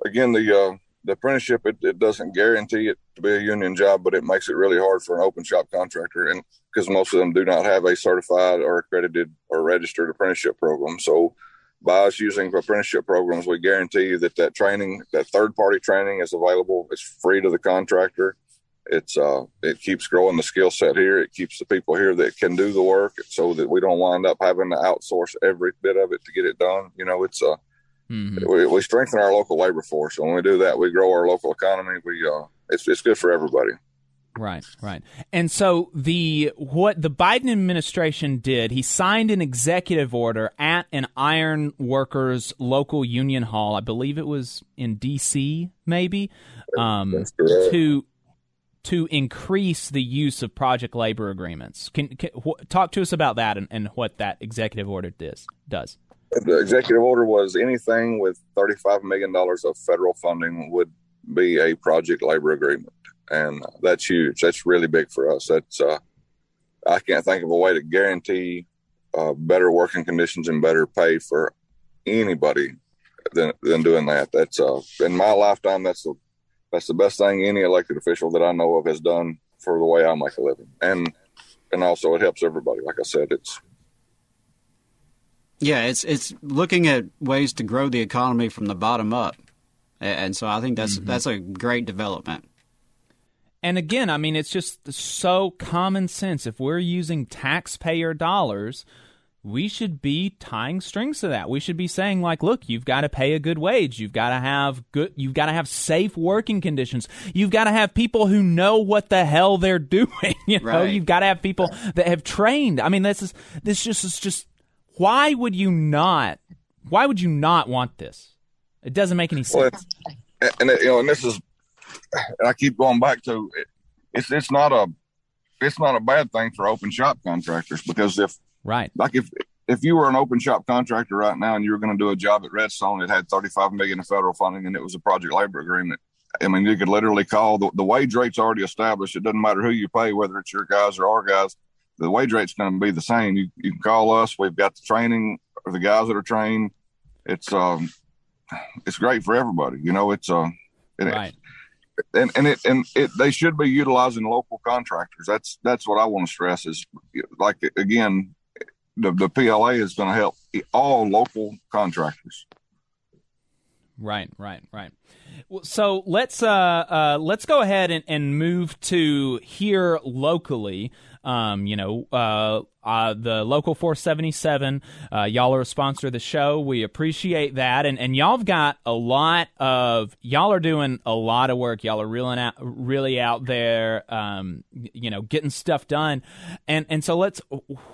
again, the uh, the apprenticeship it, it doesn't guarantee it to be a union job, but it makes it really hard for an open shop contractor, and because most of them do not have a certified or accredited or registered apprenticeship program. So by us using apprenticeship programs, we guarantee you that that training, that third party training is available. It's free to the contractor. It's uh, it keeps growing the skill set here. It keeps the people here that can do the work, so that we don't wind up having to outsource every bit of it to get it done. You know, it's uh, mm-hmm. we, we strengthen our local labor force. When we do that, we grow our local economy. We uh, it's it's good for everybody. Right, right. And so the what the Biden administration did, he signed an executive order at an iron workers local union hall. I believe it was in DC, maybe, um, to to increase the use of project labor agreements. Can, can wh- talk to us about that and, and what that executive order does does. The executive order was anything with $35 million of federal funding would be a project labor agreement and that's huge. That's really big for us. That's uh, I can't think of a way to guarantee uh, better working conditions and better pay for anybody than than doing that. That's uh, in my lifetime. That's the that's the best thing any elected official that I know of has done for the way I make a living, and and also it helps everybody. Like I said, it's yeah, it's it's looking at ways to grow the economy from the bottom up, and so I think that's mm-hmm. that's a great development. And again, I mean, it's just so common sense. If we're using taxpayer dollars, we should be tying strings to that. We should be saying like, look, you've got to pay a good wage. You've got to have good you've got to have safe working conditions. You've got to have people who know what the hell they're doing, you know? Right. You've got to have people that have trained. I mean, this is this just is just why would you not why would you not want this? It doesn't make any sense. Well, and you know, and this is and I keep going back to it's it's not a it's not a bad thing for open shop contractors because if right like if if you were an open shop contractor right now and you were going to do a job at Redstone, it had 35 million in federal funding and it was a project labor agreement. I mean, you could literally call the, the wage rate's already established. It doesn't matter who you pay, whether it's your guys or our guys. The wage rate's going to be the same. You, you can call us. We've got the training or the guys that are trained. It's um, it's great for everybody. You know, it's uh, it, right and and it and it they should be utilizing local contractors. That's that's what I want to stress is like again, the the PLA is going to help all local contractors. Right, right, right. Well, so let's uh, uh, let's go ahead and, and move to here locally. Um, you know, uh, uh, the local 477. Uh, y'all are a sponsor of the show. We appreciate that, and and y'all have got a lot of y'all are doing a lot of work. Y'all are really out, really out there, um, you know, getting stuff done, and and so let's.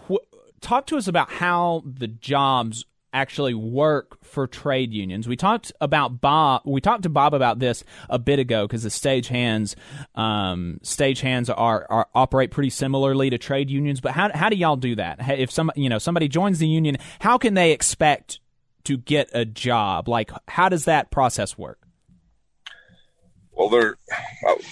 Wh- talk to us about how the jobs actually work for trade unions. We talked about Bob. We talked to Bob about this a bit ago because the stage hands, um, stage hands are, are operate pretty similarly to trade unions. But how how do y'all do that? If some you know somebody joins the union, how can they expect to get a job? Like how does that process work? Well, there,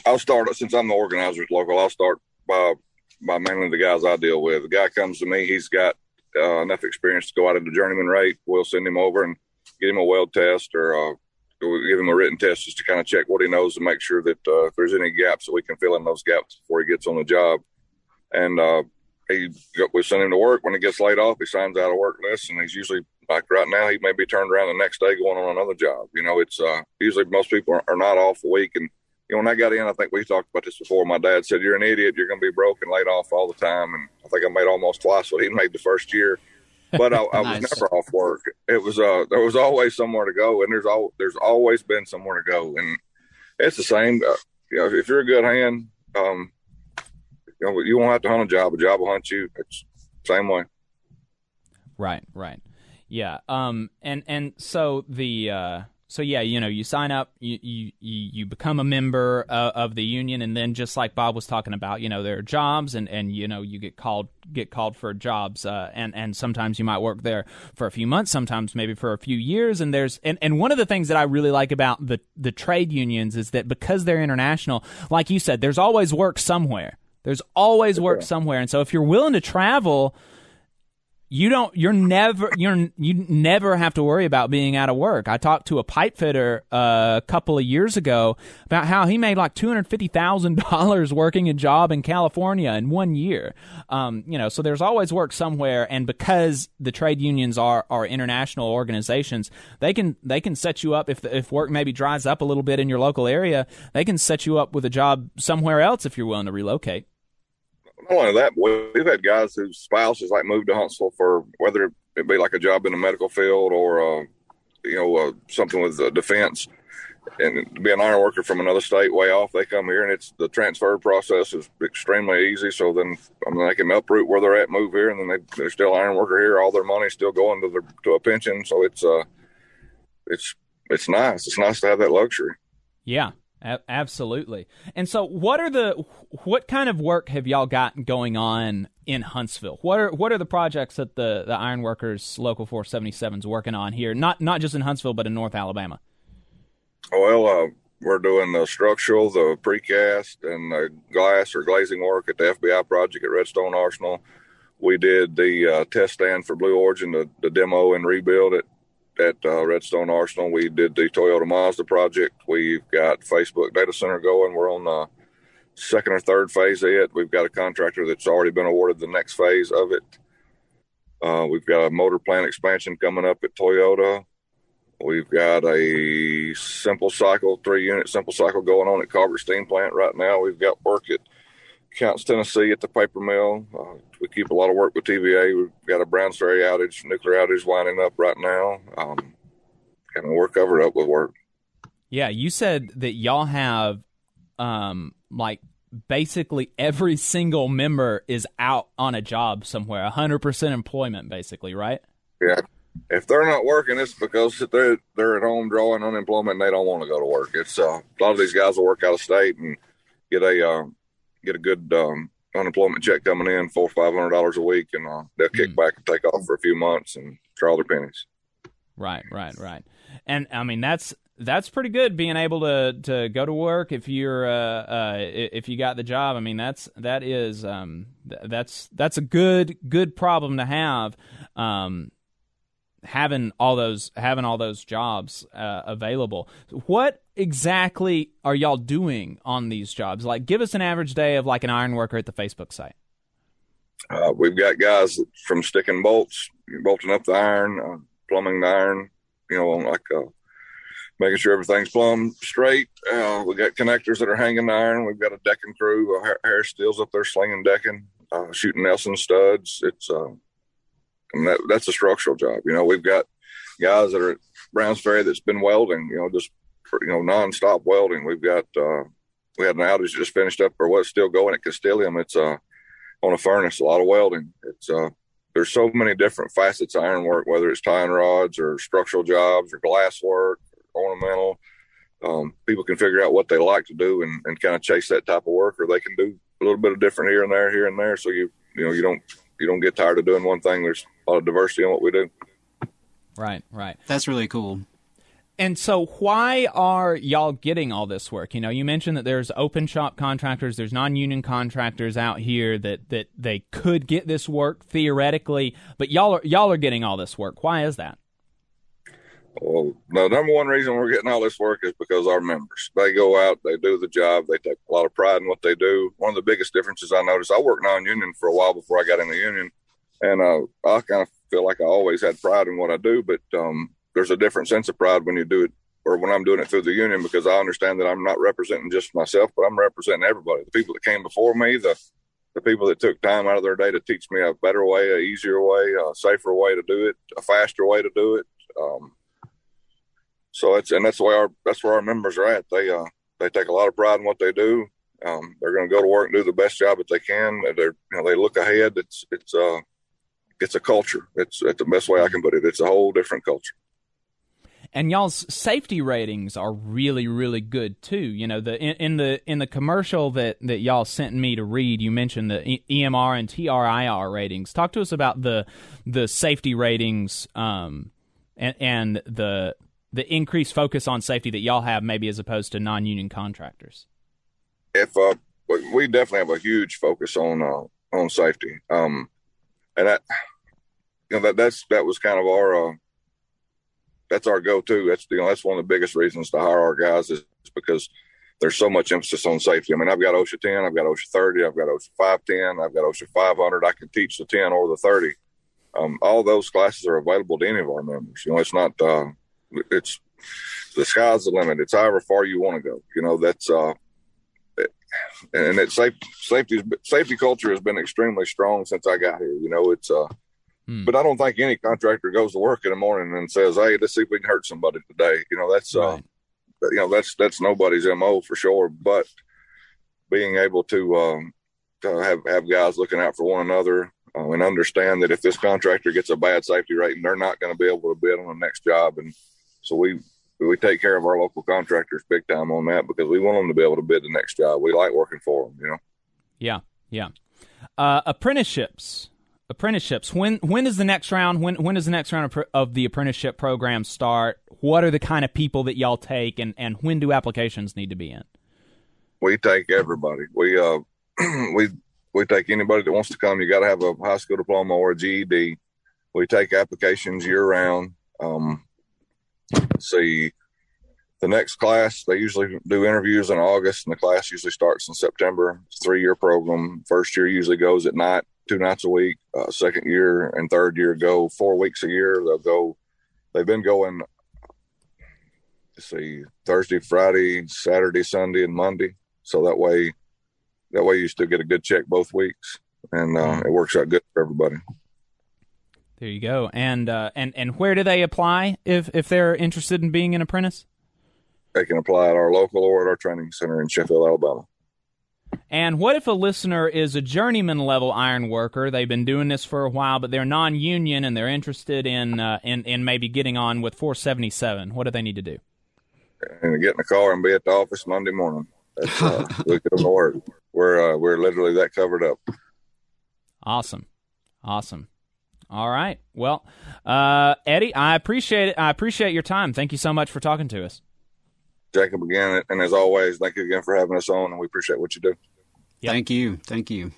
I'll start since I'm the organizer at local. I'll start by by mainly the guys I deal with. The guy comes to me, he's got uh, enough experience to go out at the journeyman rate, we'll send him over and get him a weld test or uh, we'll give him a written test just to kind of check what he knows to make sure that uh, if there's any gaps that we can fill in those gaps before he gets on the job. And uh, he we send him to work. When he gets laid off, he signs out a work list, and he's usually like right now he may be turned around the next day going on another job. You know, it's uh, usually most people are, are not off a week and you know, when I got in, I think we talked about this before. My dad said, "You're an idiot. You're going to be broke and laid off all the time." And I think I made almost twice what he made the first year. But I, I nice. was never off work. It was uh, there was always somewhere to go, and there's all there's always been somewhere to go, and it's the same. Uh, you know, if you're a good hand, um, you know, you won't have to hunt a job. A job will hunt you. It's same way. Right. Right. Yeah. Um. And and so the uh So yeah, you know, you sign up, you you you become a member uh, of the union, and then just like Bob was talking about, you know, there are jobs, and and you know, you get called get called for jobs, uh, and and sometimes you might work there for a few months, sometimes maybe for a few years, and there's and and one of the things that I really like about the the trade unions is that because they're international, like you said, there's always work somewhere. There's always work somewhere, and so if you're willing to travel you don't you're never you're you never have to worry about being out of work. I talked to a pipe fitter uh, a couple of years ago about how he made like two hundred fifty thousand dollars working a job in California in one year. Um, you know, so there's always work somewhere, and because the trade unions are are international organizations, they can they can set you up if if work maybe dries up a little bit in your local area, they can set you up with a job somewhere else if you're willing to relocate not only that, we've had guys whose spouses like moved to Huntsville for whether it be like a job in the medical field or uh, you know uh, something with uh, defense, and be an iron worker from another state way off. They come here, and it's the transfer process is extremely easy. So then I mean, they can uproot where they're at, move here, and then they, they're still iron worker here. All their money's still going to their to a pension. So it's uh, it's it's nice. It's nice to have that luxury. Yeah, absolutely. And so, what are the what kind of work have y'all got going on in Huntsville? What are what are the projects that the the Ironworkers Local 477 is working on here? Not not just in Huntsville, but in North Alabama. Well, uh, we're doing the structural, the precast, and the glass or glazing work at the FBI project at Redstone Arsenal. We did the uh, test stand for Blue Origin, the, the demo and rebuild at at uh, Redstone Arsenal. We did the Toyota Mazda project. We've got Facebook data center going. We're on the second or third phase of it. We've got a contractor that's already been awarded the next phase of it. Uh, we've got a motor plant expansion coming up at Toyota. We've got a simple cycle, three unit simple cycle going on at Colbert Steam Plant right now. We've got work at Counce, Tennessee at the paper mill. Uh, we keep a lot of work with TVA. We've got a Browns Ferry outage, nuclear outage winding up right now. Um, and we're covered up with work. Yeah, you said that y'all have um, like basically every single member is out on a job somewhere, 100% employment, basically, right? Yeah. If they're not working, it's because they're they're at home drawing unemployment and they don't want to go to work. It's uh, a lot of these guys will work out of state and get a uh, get a good um, unemployment check coming in, four five hundred dollars a week, and uh, they'll kick mm. back and take off for a few months and draw their pennies. Right, right, right. And I mean that's that's pretty good being able to to go to work if you're uh, uh, if you got the job. I mean that's that is um, that's that's a good good problem to have. Um, having all those having all those jobs uh, available. What exactly are y'all doing on these jobs? Like, give us an average day of like an iron worker at the Facebook site. Uh, we've got guys from sticking bolts, bolting up the iron, uh, plumbing the iron, you know, like uh, making sure everything's plumb straight. Uh, we got connectors that are hanging iron. We've got a decking crew, uh, Harris up there slinging decking, uh, shooting Nelson studs. It's and that, that's a structural job. You know, we've got guys that are at Browns Ferry that's been welding, you know, just you know nonstop welding. We've got uh, we had an outage just finished up or what's still going at Constellium. It's uh, on a furnace, a lot of welding. It's uh, there's so many different facets of ironwork, whether it's tying rods or structural jobs or glass work, or ornamental. Um, people can figure out what they like to do and, and kind of chase that type of work, or they can do a little bit of different here and there, here and there. So you you know you don't you don't get tired of doing one thing. There's a lot of diversity in what we do. Right, right. That's really cool. And so, why are y'all getting all this work? You know, you mentioned that there's open shop contractors, there's non-union contractors out here that that they could get this work theoretically, but y'all are y'all are getting all this work. Why is that? Well, the number one reason we're getting all this work is because our members. They go out, they do the job, they take a lot of pride in what they do. One of the biggest differences I noticed, I worked non-union for a while before I got in the union, and uh, I kind of feel like I always had pride in what I do, but um, there's a different sense of pride when you do it or when I'm doing it through the union because I understand that I'm not representing just myself, but I'm representing everybody. The people that came before me, the the people that took time out of their day to teach me a better way, a easier way, a safer way to do it, a faster way to do it. Um, so it's and that's way our that's where our members are at. They uh they take a lot of pride in what they do. Um, they're going to go to work and do the best job that they can. They're you know they look ahead. It's it's uh it's a culture. It's, it's the best way I can put it. It's a whole different culture. and y'all's safety ratings are really really good too you know the in, in, the in the commercial that that y'all sent me to read you mentioned the emr and trir ratings talk to us about the the safety ratings um and and the the increased focus on safety that y'all have maybe as opposed to non-union contractors if uh we definitely have a huge focus on uh on safety um and that you know that that's that was kind of our uh that's our go-to. That's you know that's one of the biggest reasons to hire our guys is because there's so much emphasis on safety. I mean, I've got OSHA 10, I've got OSHA 30, I've got OSHA 510, I've got OSHA 500. I can teach the 10 or the 30. Um, all those classes are available to any of our members. You know, it's not uh, it's the sky's the limit. It's however far you want to go. You know, that's uh, it, and it's safe, safety safety culture has been extremely strong since I got here. You know, it's uh, Hmm. But I don't think any contractor goes to work in the morning and says, "Hey, let's see if we can hurt somebody today." You know, that's uh, right. uh, you know, that's that's nobody's mo for sure. But being able to, um, to have have guys looking out for one another uh, and understand that if this contractor gets a bad safety rating, they're not going to be able to bid on the next job. And so we we take care of our local contractors big time on that because we want them to be able to bid the next job. We like working for them, you know. Yeah, yeah. Uh, apprenticeships apprenticeships. When when is the next round? When when does the next round of, of, the apprenticeship program start? What are the kind of people that y'all take, and and when do applications need to be in? We take everybody. We uh we we take anybody that wants to come. You got to have a high school diploma or a GED. We take applications year round. Um, see, the next class they usually do interviews in August, and the class usually starts in September. It's three year program. First year usually goes at night two nights a week. Uh, second year and third year go four weeks a year. They'll go. They've been going. Let's see, Thursday, Friday, Saturday, Sunday, and Monday. So that way, that way you still get a good check both weeks, and uh, mm-hmm. it works out good for everybody. There you go. And uh, and and where do they apply if if they're interested in being an apprentice? They can apply at our local or at our training center in Sheffield, Alabama. And what if a listener is a journeyman level iron worker? They've been doing this for a while, but they're non-union and they're interested in uh, in, in maybe getting on with 477. What do they need to do? And get in the car and be at the office Monday morning. That's uh, we could work. We're uh, we're literally that covered up. Awesome, awesome. All right. Well, uh, Eddie, I appreciate it. I appreciate your time. Thank you so much for talking to us. Jacob again, and as always, thank you again for having us on, and we appreciate what you do. Yep. Thank you. Thank you.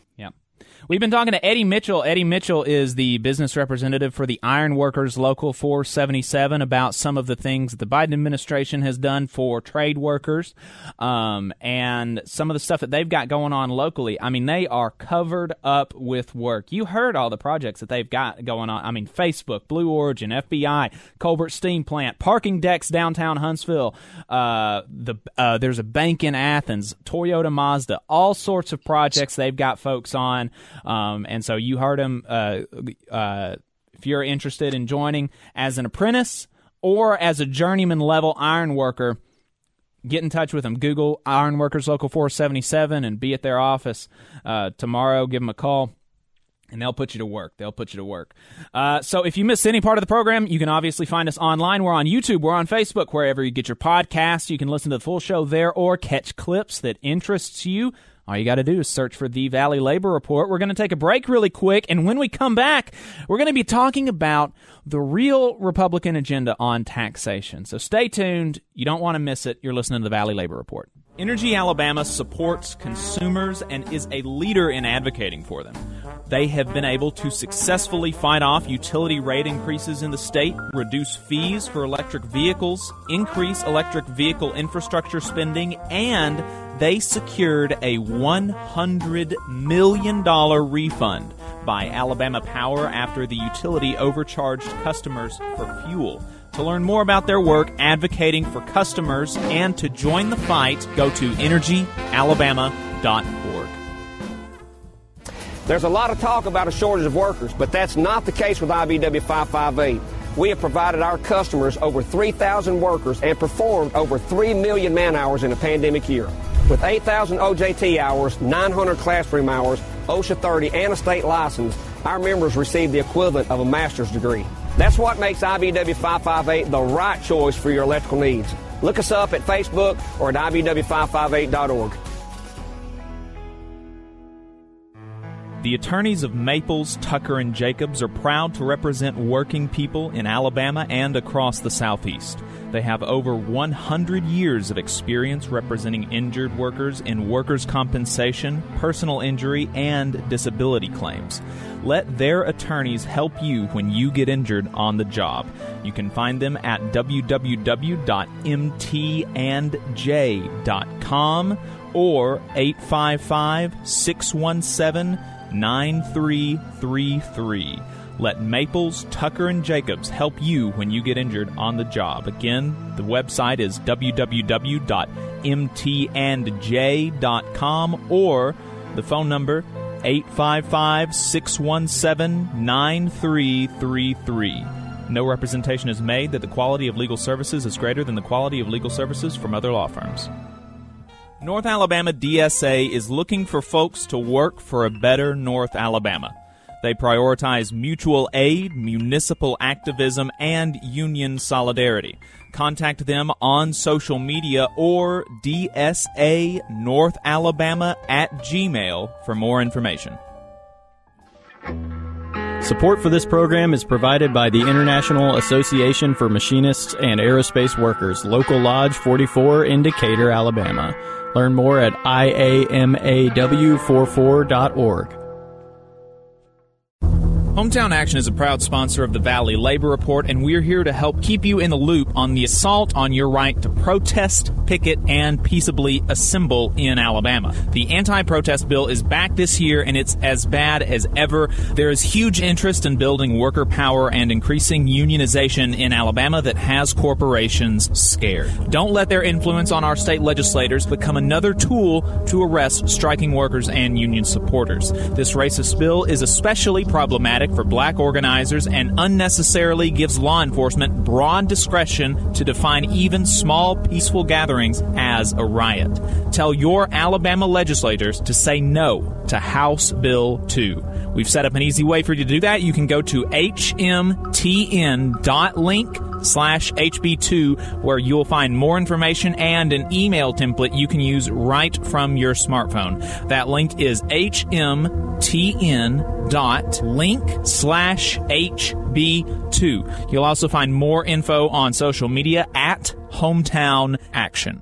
We've been talking to Eddie Mitchell. Eddie Mitchell is the business representative for the Iron Workers Local 477 about some of the things that the Biden administration has done for trade workers um, and some of the stuff that they've got going on locally. I mean, they are covered up with work. You heard all the projects that they've got going on. I mean, Facebook, Blue Origin, FBI, Colbert Steam Plant, parking decks downtown Huntsville. Uh, the uh, there's a bank in Athens, Toyota Mazda, all sorts of projects they've got folks on. Um, and so you heard him. Uh, uh, if you're interested in joining as an apprentice or as a journeyman level iron worker, get in touch with them. Google Ironworkers Local 477 and be at their office uh, tomorrow. Give them a call. And they'll put you to work. They'll put you to work. Uh, so if you missed any part of the program, you can obviously find us online. We're on YouTube. We're on Facebook. Wherever you get your podcasts, you can listen to the full show there or catch clips that interests you. All you got to do is search for the Valley Labor Report. We're going to take a break really quick, and when we come back, we're going to be talking about the real Republican agenda on taxation. So stay tuned. You don't want to miss it. You're listening to the Valley Labor Report. Energy Alabama supports consumers and is a leader in advocating for them. They have been able to successfully fight off utility rate increases in the state, reduce fees for electric vehicles, increase electric vehicle infrastructure spending, and they secured a $100 million refund by Alabama Power after the utility overcharged customers for fuel. To learn more about their work advocating for customers and to join the fight, go to energyalabama.org. There's a lot of talk about a shortage of workers, but that's not the case with IBEW 558. We have provided our customers over 3,000 workers and performed over 3 million man hours in a pandemic year. With 8,000 OJT hours, 900 classroom hours, OSHA 30, and a state license, our members receive the equivalent of a master's degree. That's what makes IBEW 558 the right choice for your electrical needs. Look us up at Facebook or at IBEW558.org. The attorneys of Maples, Tucker, and Jacobs are proud to represent working people in Alabama and across the Southeast. They have over 100 years of experience representing injured workers in workers' compensation, personal injury, and disability claims. Let their attorneys help you when you get injured on the job. You can find them at www.mtandj.com or 855 617 9333. Let Maples, Tucker, and Jacobs help you when you get injured on the job. Again, the website is www.mtandj.com or the phone number 855 617 9333. No representation is made that the quality of legal services is greater than the quality of legal services from other law firms. North Alabama DSA is looking for folks to work for a better North Alabama. They prioritize mutual aid, municipal activism, and union solidarity. Contact them on social media or DSA North Alabama at Gmail for more information. Support for this program is provided by the International Association for Machinists and Aerospace Workers, Local Lodge 44 in Decatur, Alabama. Learn more at iamaw44.org. Hometown Action is a proud sponsor of the Valley Labor Report, and we're here to help keep you in the loop on the assault on your right to protest, picket, and peaceably assemble in Alabama. The anti protest bill is back this year, and it's as bad as ever. There is huge interest in building worker power and increasing unionization in Alabama that has corporations scared. Don't let their influence on our state legislators become another tool to arrest striking workers and union supporters. This racist bill is especially problematic for black organizers and unnecessarily gives law enforcement broad discretion to define even small peaceful gatherings as a riot. Tell your Alabama legislators to say no to House Bill 2. We've set up an easy way for you to do that. You can go to hmtn.link slash HB2 where you'll find more information and an email template you can use right from your smartphone. That link is hmtn.link slash HB2. You'll also find more info on social media at Hometown Action.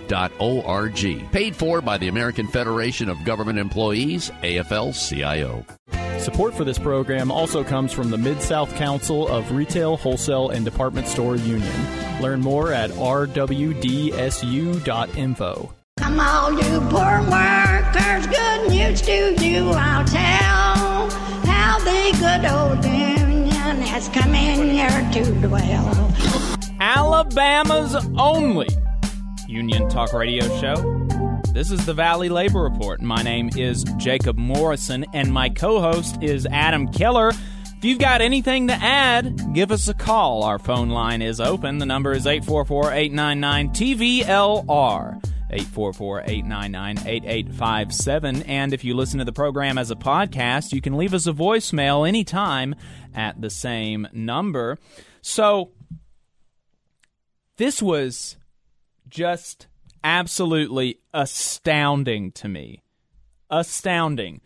afge.org. Paid for by the American Federation of Government Employees, AFL CIO. Support for this program also comes from the Mid South Council of Retail, Wholesale, and Department Store Union. Learn more at rwdsu.info. Come all you poor workers, good news to you I'll tell. How the good old union has come in here to dwell. Alabama's only Union Talk Radio Show. This is the Valley Labor Report. My name is Jacob Morrison, and my co host is Adam Keller. If you've got anything to add, give us a call. Our phone line is open. The number is 844 899 TVLR. 844-899-8857 and if you listen to the program as a podcast you can leave us a voicemail anytime at the same number so this was just absolutely astounding to me. Astounding.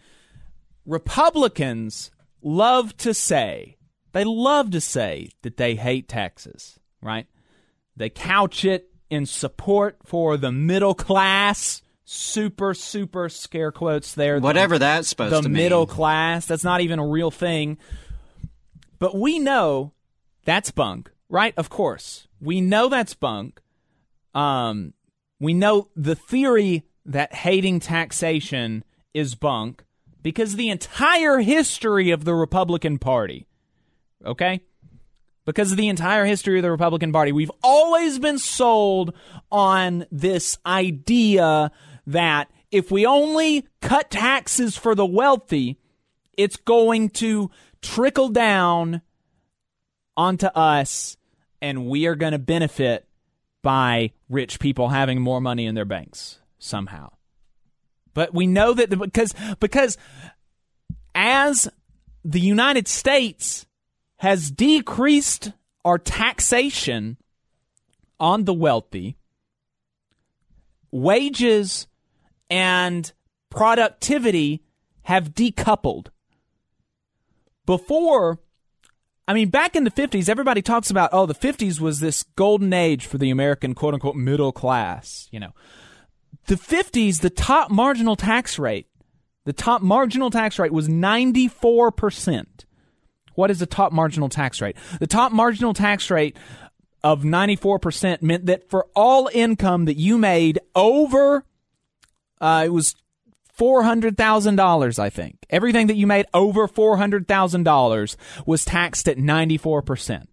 Republicans love to say, they love to say that they hate taxes, right? They couch it in support for the middle class. Super, super scare quotes there. Whatever the, that's supposed the to mean. The middle class. That's not even a real thing. But we know that's bunk, right? Of course. We know that's bunk. Um, we know the theory that hating taxation is bunk because the entire history of the Republican Party, okay? Because of the entire history of the Republican Party, we've always been sold on this idea that if we only cut taxes for the wealthy, it's going to trickle down onto us and we are going to benefit by rich people having more money in their banks somehow. But we know that the, because because as the United States has decreased our taxation on the wealthy, wages and productivity have decoupled. Before, I mean, back in the 50s, everybody talks about, oh, the 50s was this golden age for the American quote unquote middle class. You know, the 50s, the top marginal tax rate, the top marginal tax rate was 94%. What is the top marginal tax rate? The top marginal tax rate of 94% meant that for all income that you made over, uh, it was $400,000, I think. Everything that you made over $400,000 was taxed at 94%.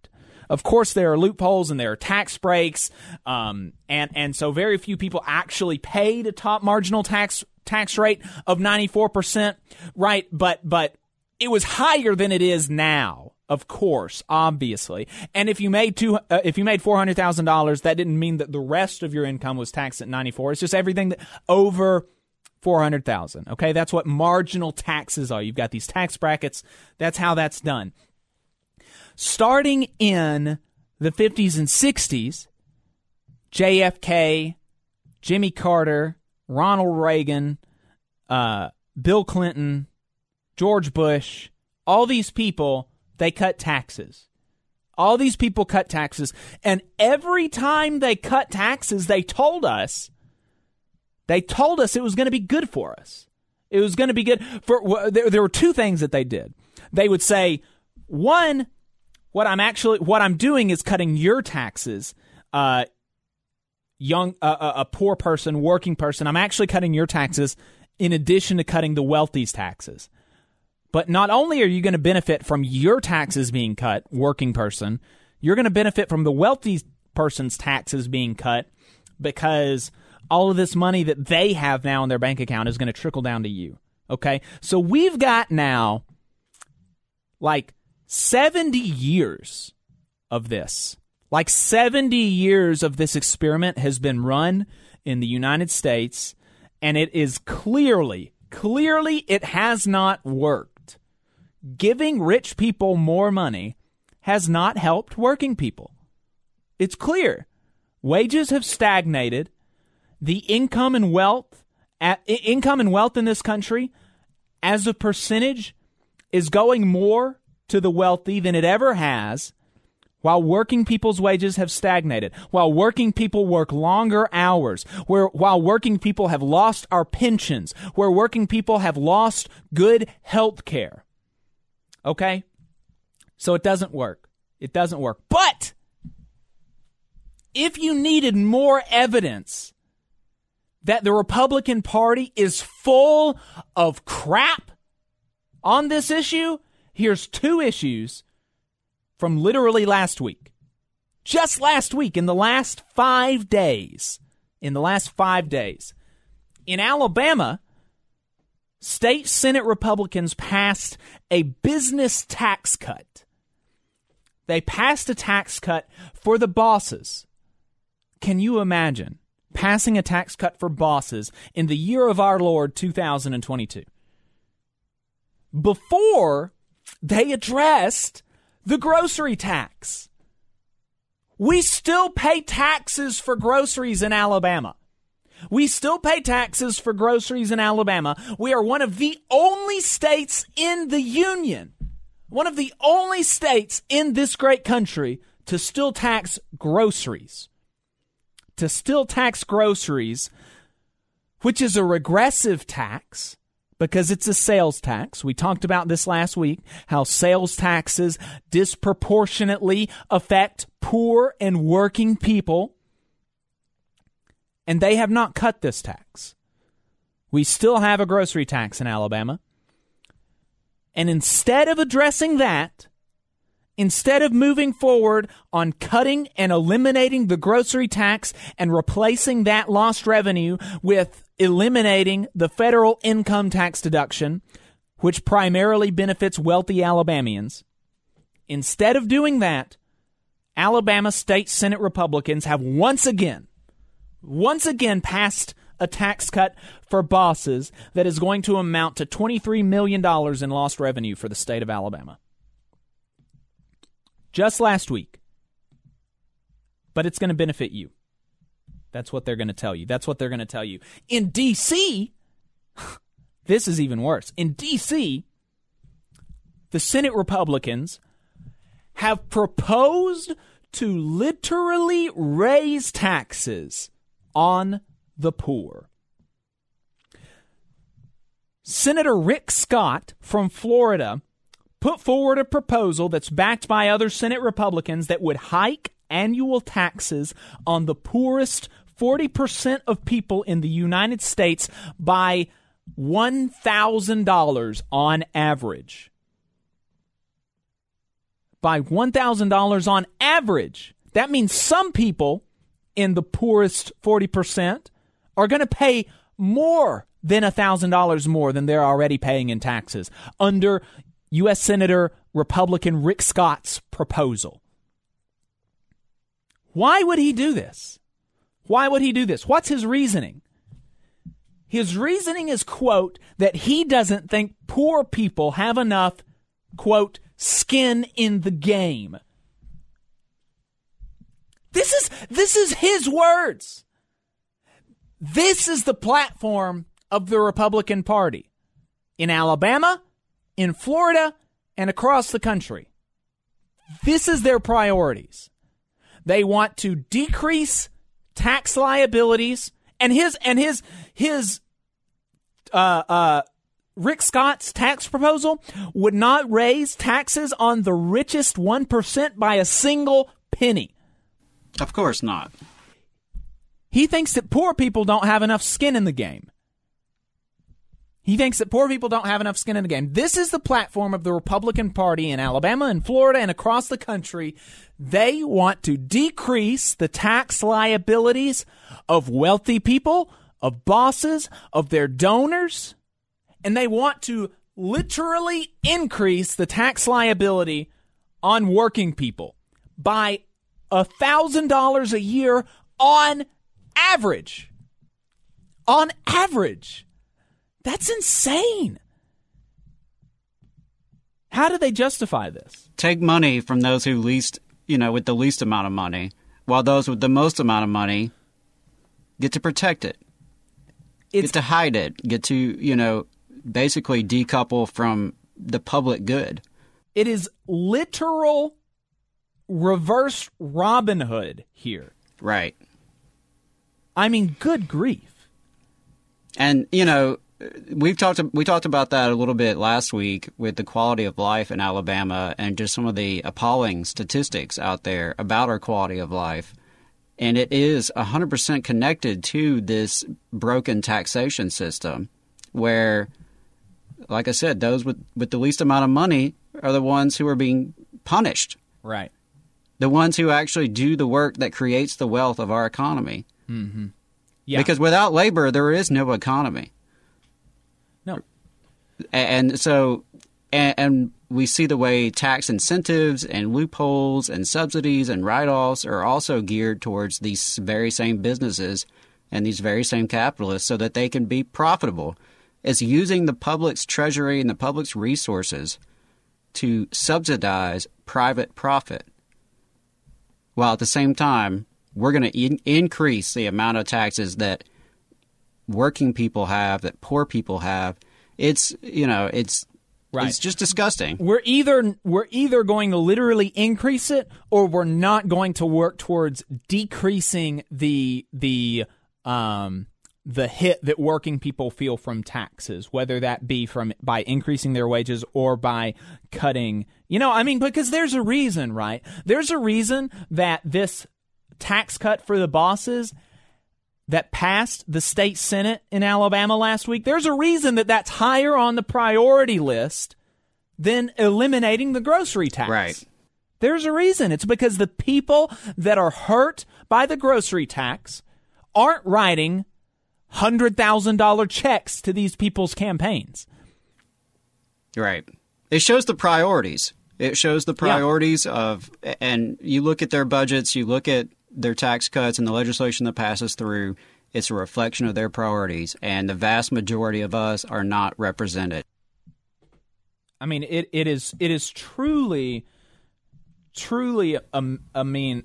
Of course, there are loopholes and there are tax breaks, um, and and so very few people actually paid a top marginal tax tax rate of ninety four percent, right? But but it was higher than it is now. Of course, obviously, and if you made two, uh, if you made four hundred thousand dollars, that didn't mean that the rest of your income was taxed at ninety four. It's just everything that over 400,000. Okay? That's what marginal taxes are. You've got these tax brackets. That's how that's done. Starting in the 50s and 60s, JFK, Jimmy Carter, Ronald Reagan, uh, Bill Clinton, George Bush, all these people, they cut taxes. All these people cut taxes. And every time they cut taxes, they told us they told us it was going to be good for us. It was going to be good for. There, there were two things that they did. They would say, one, what I'm actually what I'm doing is cutting your taxes. Uh, young, uh, a poor person, working person. I'm actually cutting your taxes in addition to cutting the wealthy's taxes. But not only are you going to benefit from your taxes being cut, working person, you're going to benefit from the wealthy person's taxes being cut because all of this money that they have now in their bank account is going to trickle down to you. Okay. So we've got now like 70 years of this. Like 70 years of this experiment has been run in the United States, and it is clearly, clearly, it has not worked. Giving rich people more money has not helped working people. It's clear. Wages have stagnated the income and wealth at, income and wealth in this country as a percentage is going more to the wealthy than it ever has while working people's wages have stagnated, while working people work longer hours, where while working people have lost our pensions, where working people have lost good health care. Okay? So it doesn't work. It doesn't work. But if you needed more evidence that the Republican Party is full of crap on this issue, here's two issues from literally last week. Just last week, in the last five days, in the last five days, in Alabama, state Senate Republicans passed a business tax cut. They passed a tax cut for the bosses. Can you imagine? Passing a tax cut for bosses in the year of our Lord 2022. Before they addressed the grocery tax. We still pay taxes for groceries in Alabama. We still pay taxes for groceries in Alabama. We are one of the only states in the Union, one of the only states in this great country to still tax groceries to still tax groceries, which is a regressive tax because it's a sales tax. We talked about this last week how sales taxes disproportionately affect poor and working people. And they have not cut this tax. We still have a grocery tax in Alabama. And instead of addressing that, instead of moving forward on cutting and eliminating the grocery tax and replacing that lost revenue with eliminating the federal income tax deduction, which primarily benefits wealthy Alabamians, instead of doing that, Alabama State Senate Republicans have once again, once again passed a tax cut for bosses that is going to amount to $23 million in lost revenue for the state of Alabama just last week. But it's going to benefit you. That's what they're going to tell you. That's what they're going to tell you. In D.C., this is even worse. In D.C., the Senate Republicans have proposed to literally raise taxes on the poor. Senator Rick Scott from Florida put forward a proposal that's backed by other Senate Republicans that would hike annual taxes on the poorest 40% of people in the United States by $1,000 on average. By $1,000 on average. That means some people in the poorest 40% are going to pay more than $1,000 more than they're already paying in taxes under U.S. Senator Republican Rick Scott's proposal. Why would he do this? Why would he do this? What's his reasoning? His reasoning is, quote, that he doesn't think poor people have enough, quote, skin in the game. This is, this is his words. This is the platform of the Republican Party. In Alabama, in Florida and across the country. This is their priorities. They want to decrease tax liabilities and his and his his uh uh Rick Scott's tax proposal would not raise taxes on the richest 1% by a single penny. Of course not. He thinks that poor people don't have enough skin in the game. He thinks that poor people don't have enough skin in the game. This is the platform of the Republican Party in Alabama and Florida and across the country. They want to decrease the tax liabilities of wealthy people, of bosses, of their donors, and they want to literally increase the tax liability on working people by $1,000 a year on average. On average. That's insane. How do they justify this? Take money from those who least, you know, with the least amount of money, while those with the most amount of money get to protect it, it's, get to hide it, get to, you know, basically decouple from the public good. It is literal reverse Robin Hood here. Right. I mean, good grief. And, you know, we've talked we talked about that a little bit last week with the quality of life in Alabama and just some of the appalling statistics out there about our quality of life. And it is 100% connected to this broken taxation system where like I said, those with, with the least amount of money are the ones who are being punished. Right. The ones who actually do the work that creates the wealth of our economy. Mm-hmm. Yeah. Because without labor, there is no economy. And so, and, and we see the way tax incentives and loopholes and subsidies and write offs are also geared towards these very same businesses and these very same capitalists so that they can be profitable. It's using the public's treasury and the public's resources to subsidize private profit. While at the same time, we're going to in- increase the amount of taxes that working people have, that poor people have. It's you know, it's Right. it's just disgusting. We're either we're either going to literally increase it or we're not going to work towards decreasing the the um the hit that working people feel from taxes, whether that be from by increasing their wages or by cutting. You know, I mean, because there's a reason, right? There's a reason that this tax cut for the bosses that passed the state senate in Alabama last week. There's a reason that that's higher on the priority list than eliminating the grocery tax. Right. There's a reason. It's because the people that are hurt by the grocery tax aren't writing $100,000 checks to these people's campaigns. Right. It shows the priorities. It shows the priorities of, and you look at their budgets, you look at their tax cuts and the legislation that passes through, it's a reflection of their priorities. And the vast majority of us are not represented. I mean, it, it is it is truly, truly. Um, I mean,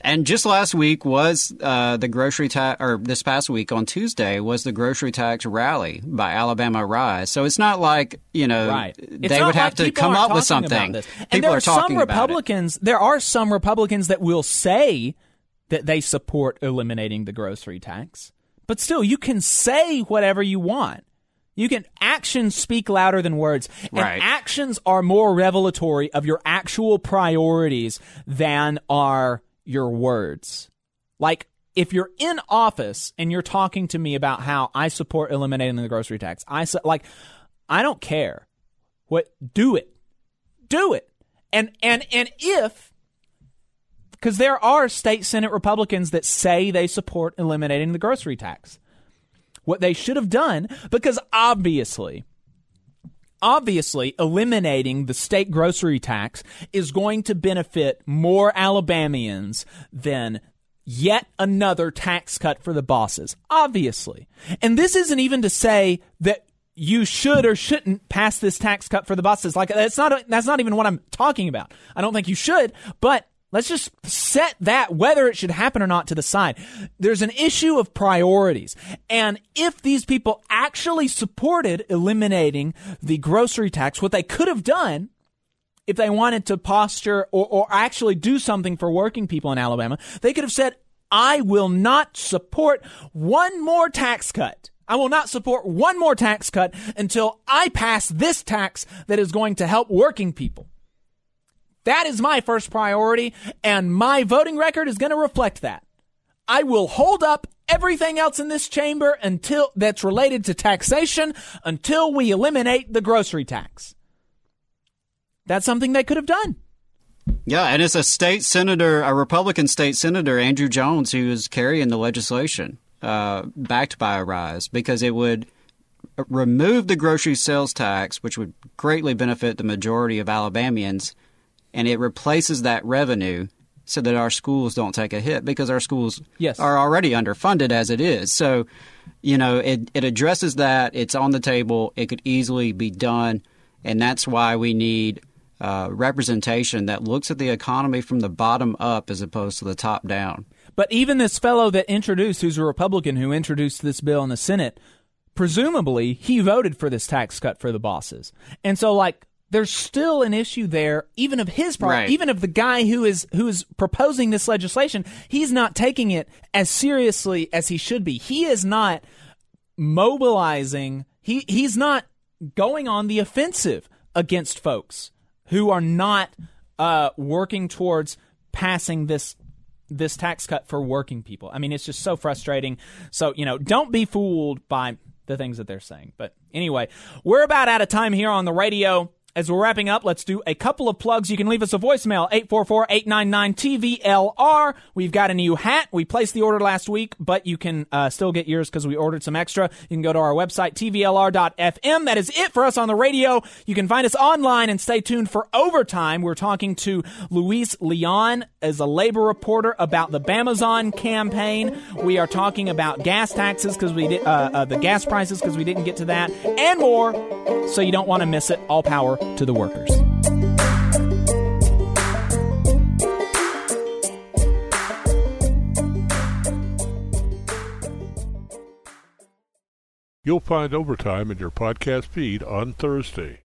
And just last week was uh, the grocery tax, or this past week on Tuesday was the grocery tax rally by Alabama Arise. So it's not like you know right. They would have to people come up with talking about something. People And there are are talking some. Republicans. There are some Republicans that will say that they support eliminating the grocery tax, but still, you can say whatever you want. You can actions speak louder than words, and Right. actions are more revelatory of your actual priorities than are your words. Like if you're in office and you're talking to me about how I support eliminating the grocery tax, I su- like I don't care. What do it. Do it. And and and if because there are state senate Republicans that say they support eliminating the grocery tax. What they should have done because obviously obviously eliminating the state grocery tax is going to benefit more Alabamians than yet another tax cut for the bosses. Obviously. And this isn't even to say that you should or shouldn't pass this tax cut for the bosses. Like that's not that's not even what I'm talking about. I don't think you should, but let's just set that whether it should happen or not to the side. There's an issue of priorities. And if these people actually supported eliminating the grocery tax, what they could have done if they wanted to posture or, or actually do something for working people in Alabama, they could have said, I will not support one more tax cut. I will not support one more tax cut until I pass this tax that is going to help working people. That is my first priority, and my voting record is going to reflect that. I will hold up everything else in this chamber until that's related to taxation until we eliminate the grocery tax. That's something they could have done. Yeah, and it's a state senator, a Republican state senator, Andrew Jones, who is carrying the legislation uh, backed by Arise because it would remove the grocery sales tax, which would greatly benefit the majority of Alabamians, and it replaces that revenue so that our schools don't take a hit because our schools Yes. are already underfunded as it is. So, you know, it, it addresses that. It's on the table. It could easily be done. And that's why we need uh, representation that looks at the economy from the bottom up as opposed to the top down. But even this fellow that introduced, who's a Republican who introduced this bill in the Senate, presumably he voted for this tax cut for the bosses. And so, like, there's still an issue there, even of his part, Right. even of the guy who is who is proposing this legislation. He's not taking it as seriously as he should be. He is not mobilizing. He he's not going on the offensive against folks who are not uh, working towards passing this this tax cut for working people. I mean, it's just so frustrating. So, you know, don't be fooled by the things that they're saying. But anyway, we're about out of time here on the radio. As we're wrapping up, let's do a couple of plugs. You can leave us a voicemail, 844-899-TVLR. We've got a new hat. We placed the order last week, but you can uh, still get yours because we ordered some extra. You can go to our website, tvlr.fm. That is it for us on the radio. You can find us online and stay tuned for overtime. We're talking to Luis Leon as a labor reporter about the Bamazon campaign. We are talking about gas taxes because we did uh, uh, the gas prices because we didn't get to that and more. So you don't want to miss it. All power to the workers. You'll find overtime in your podcast feed on Thursday.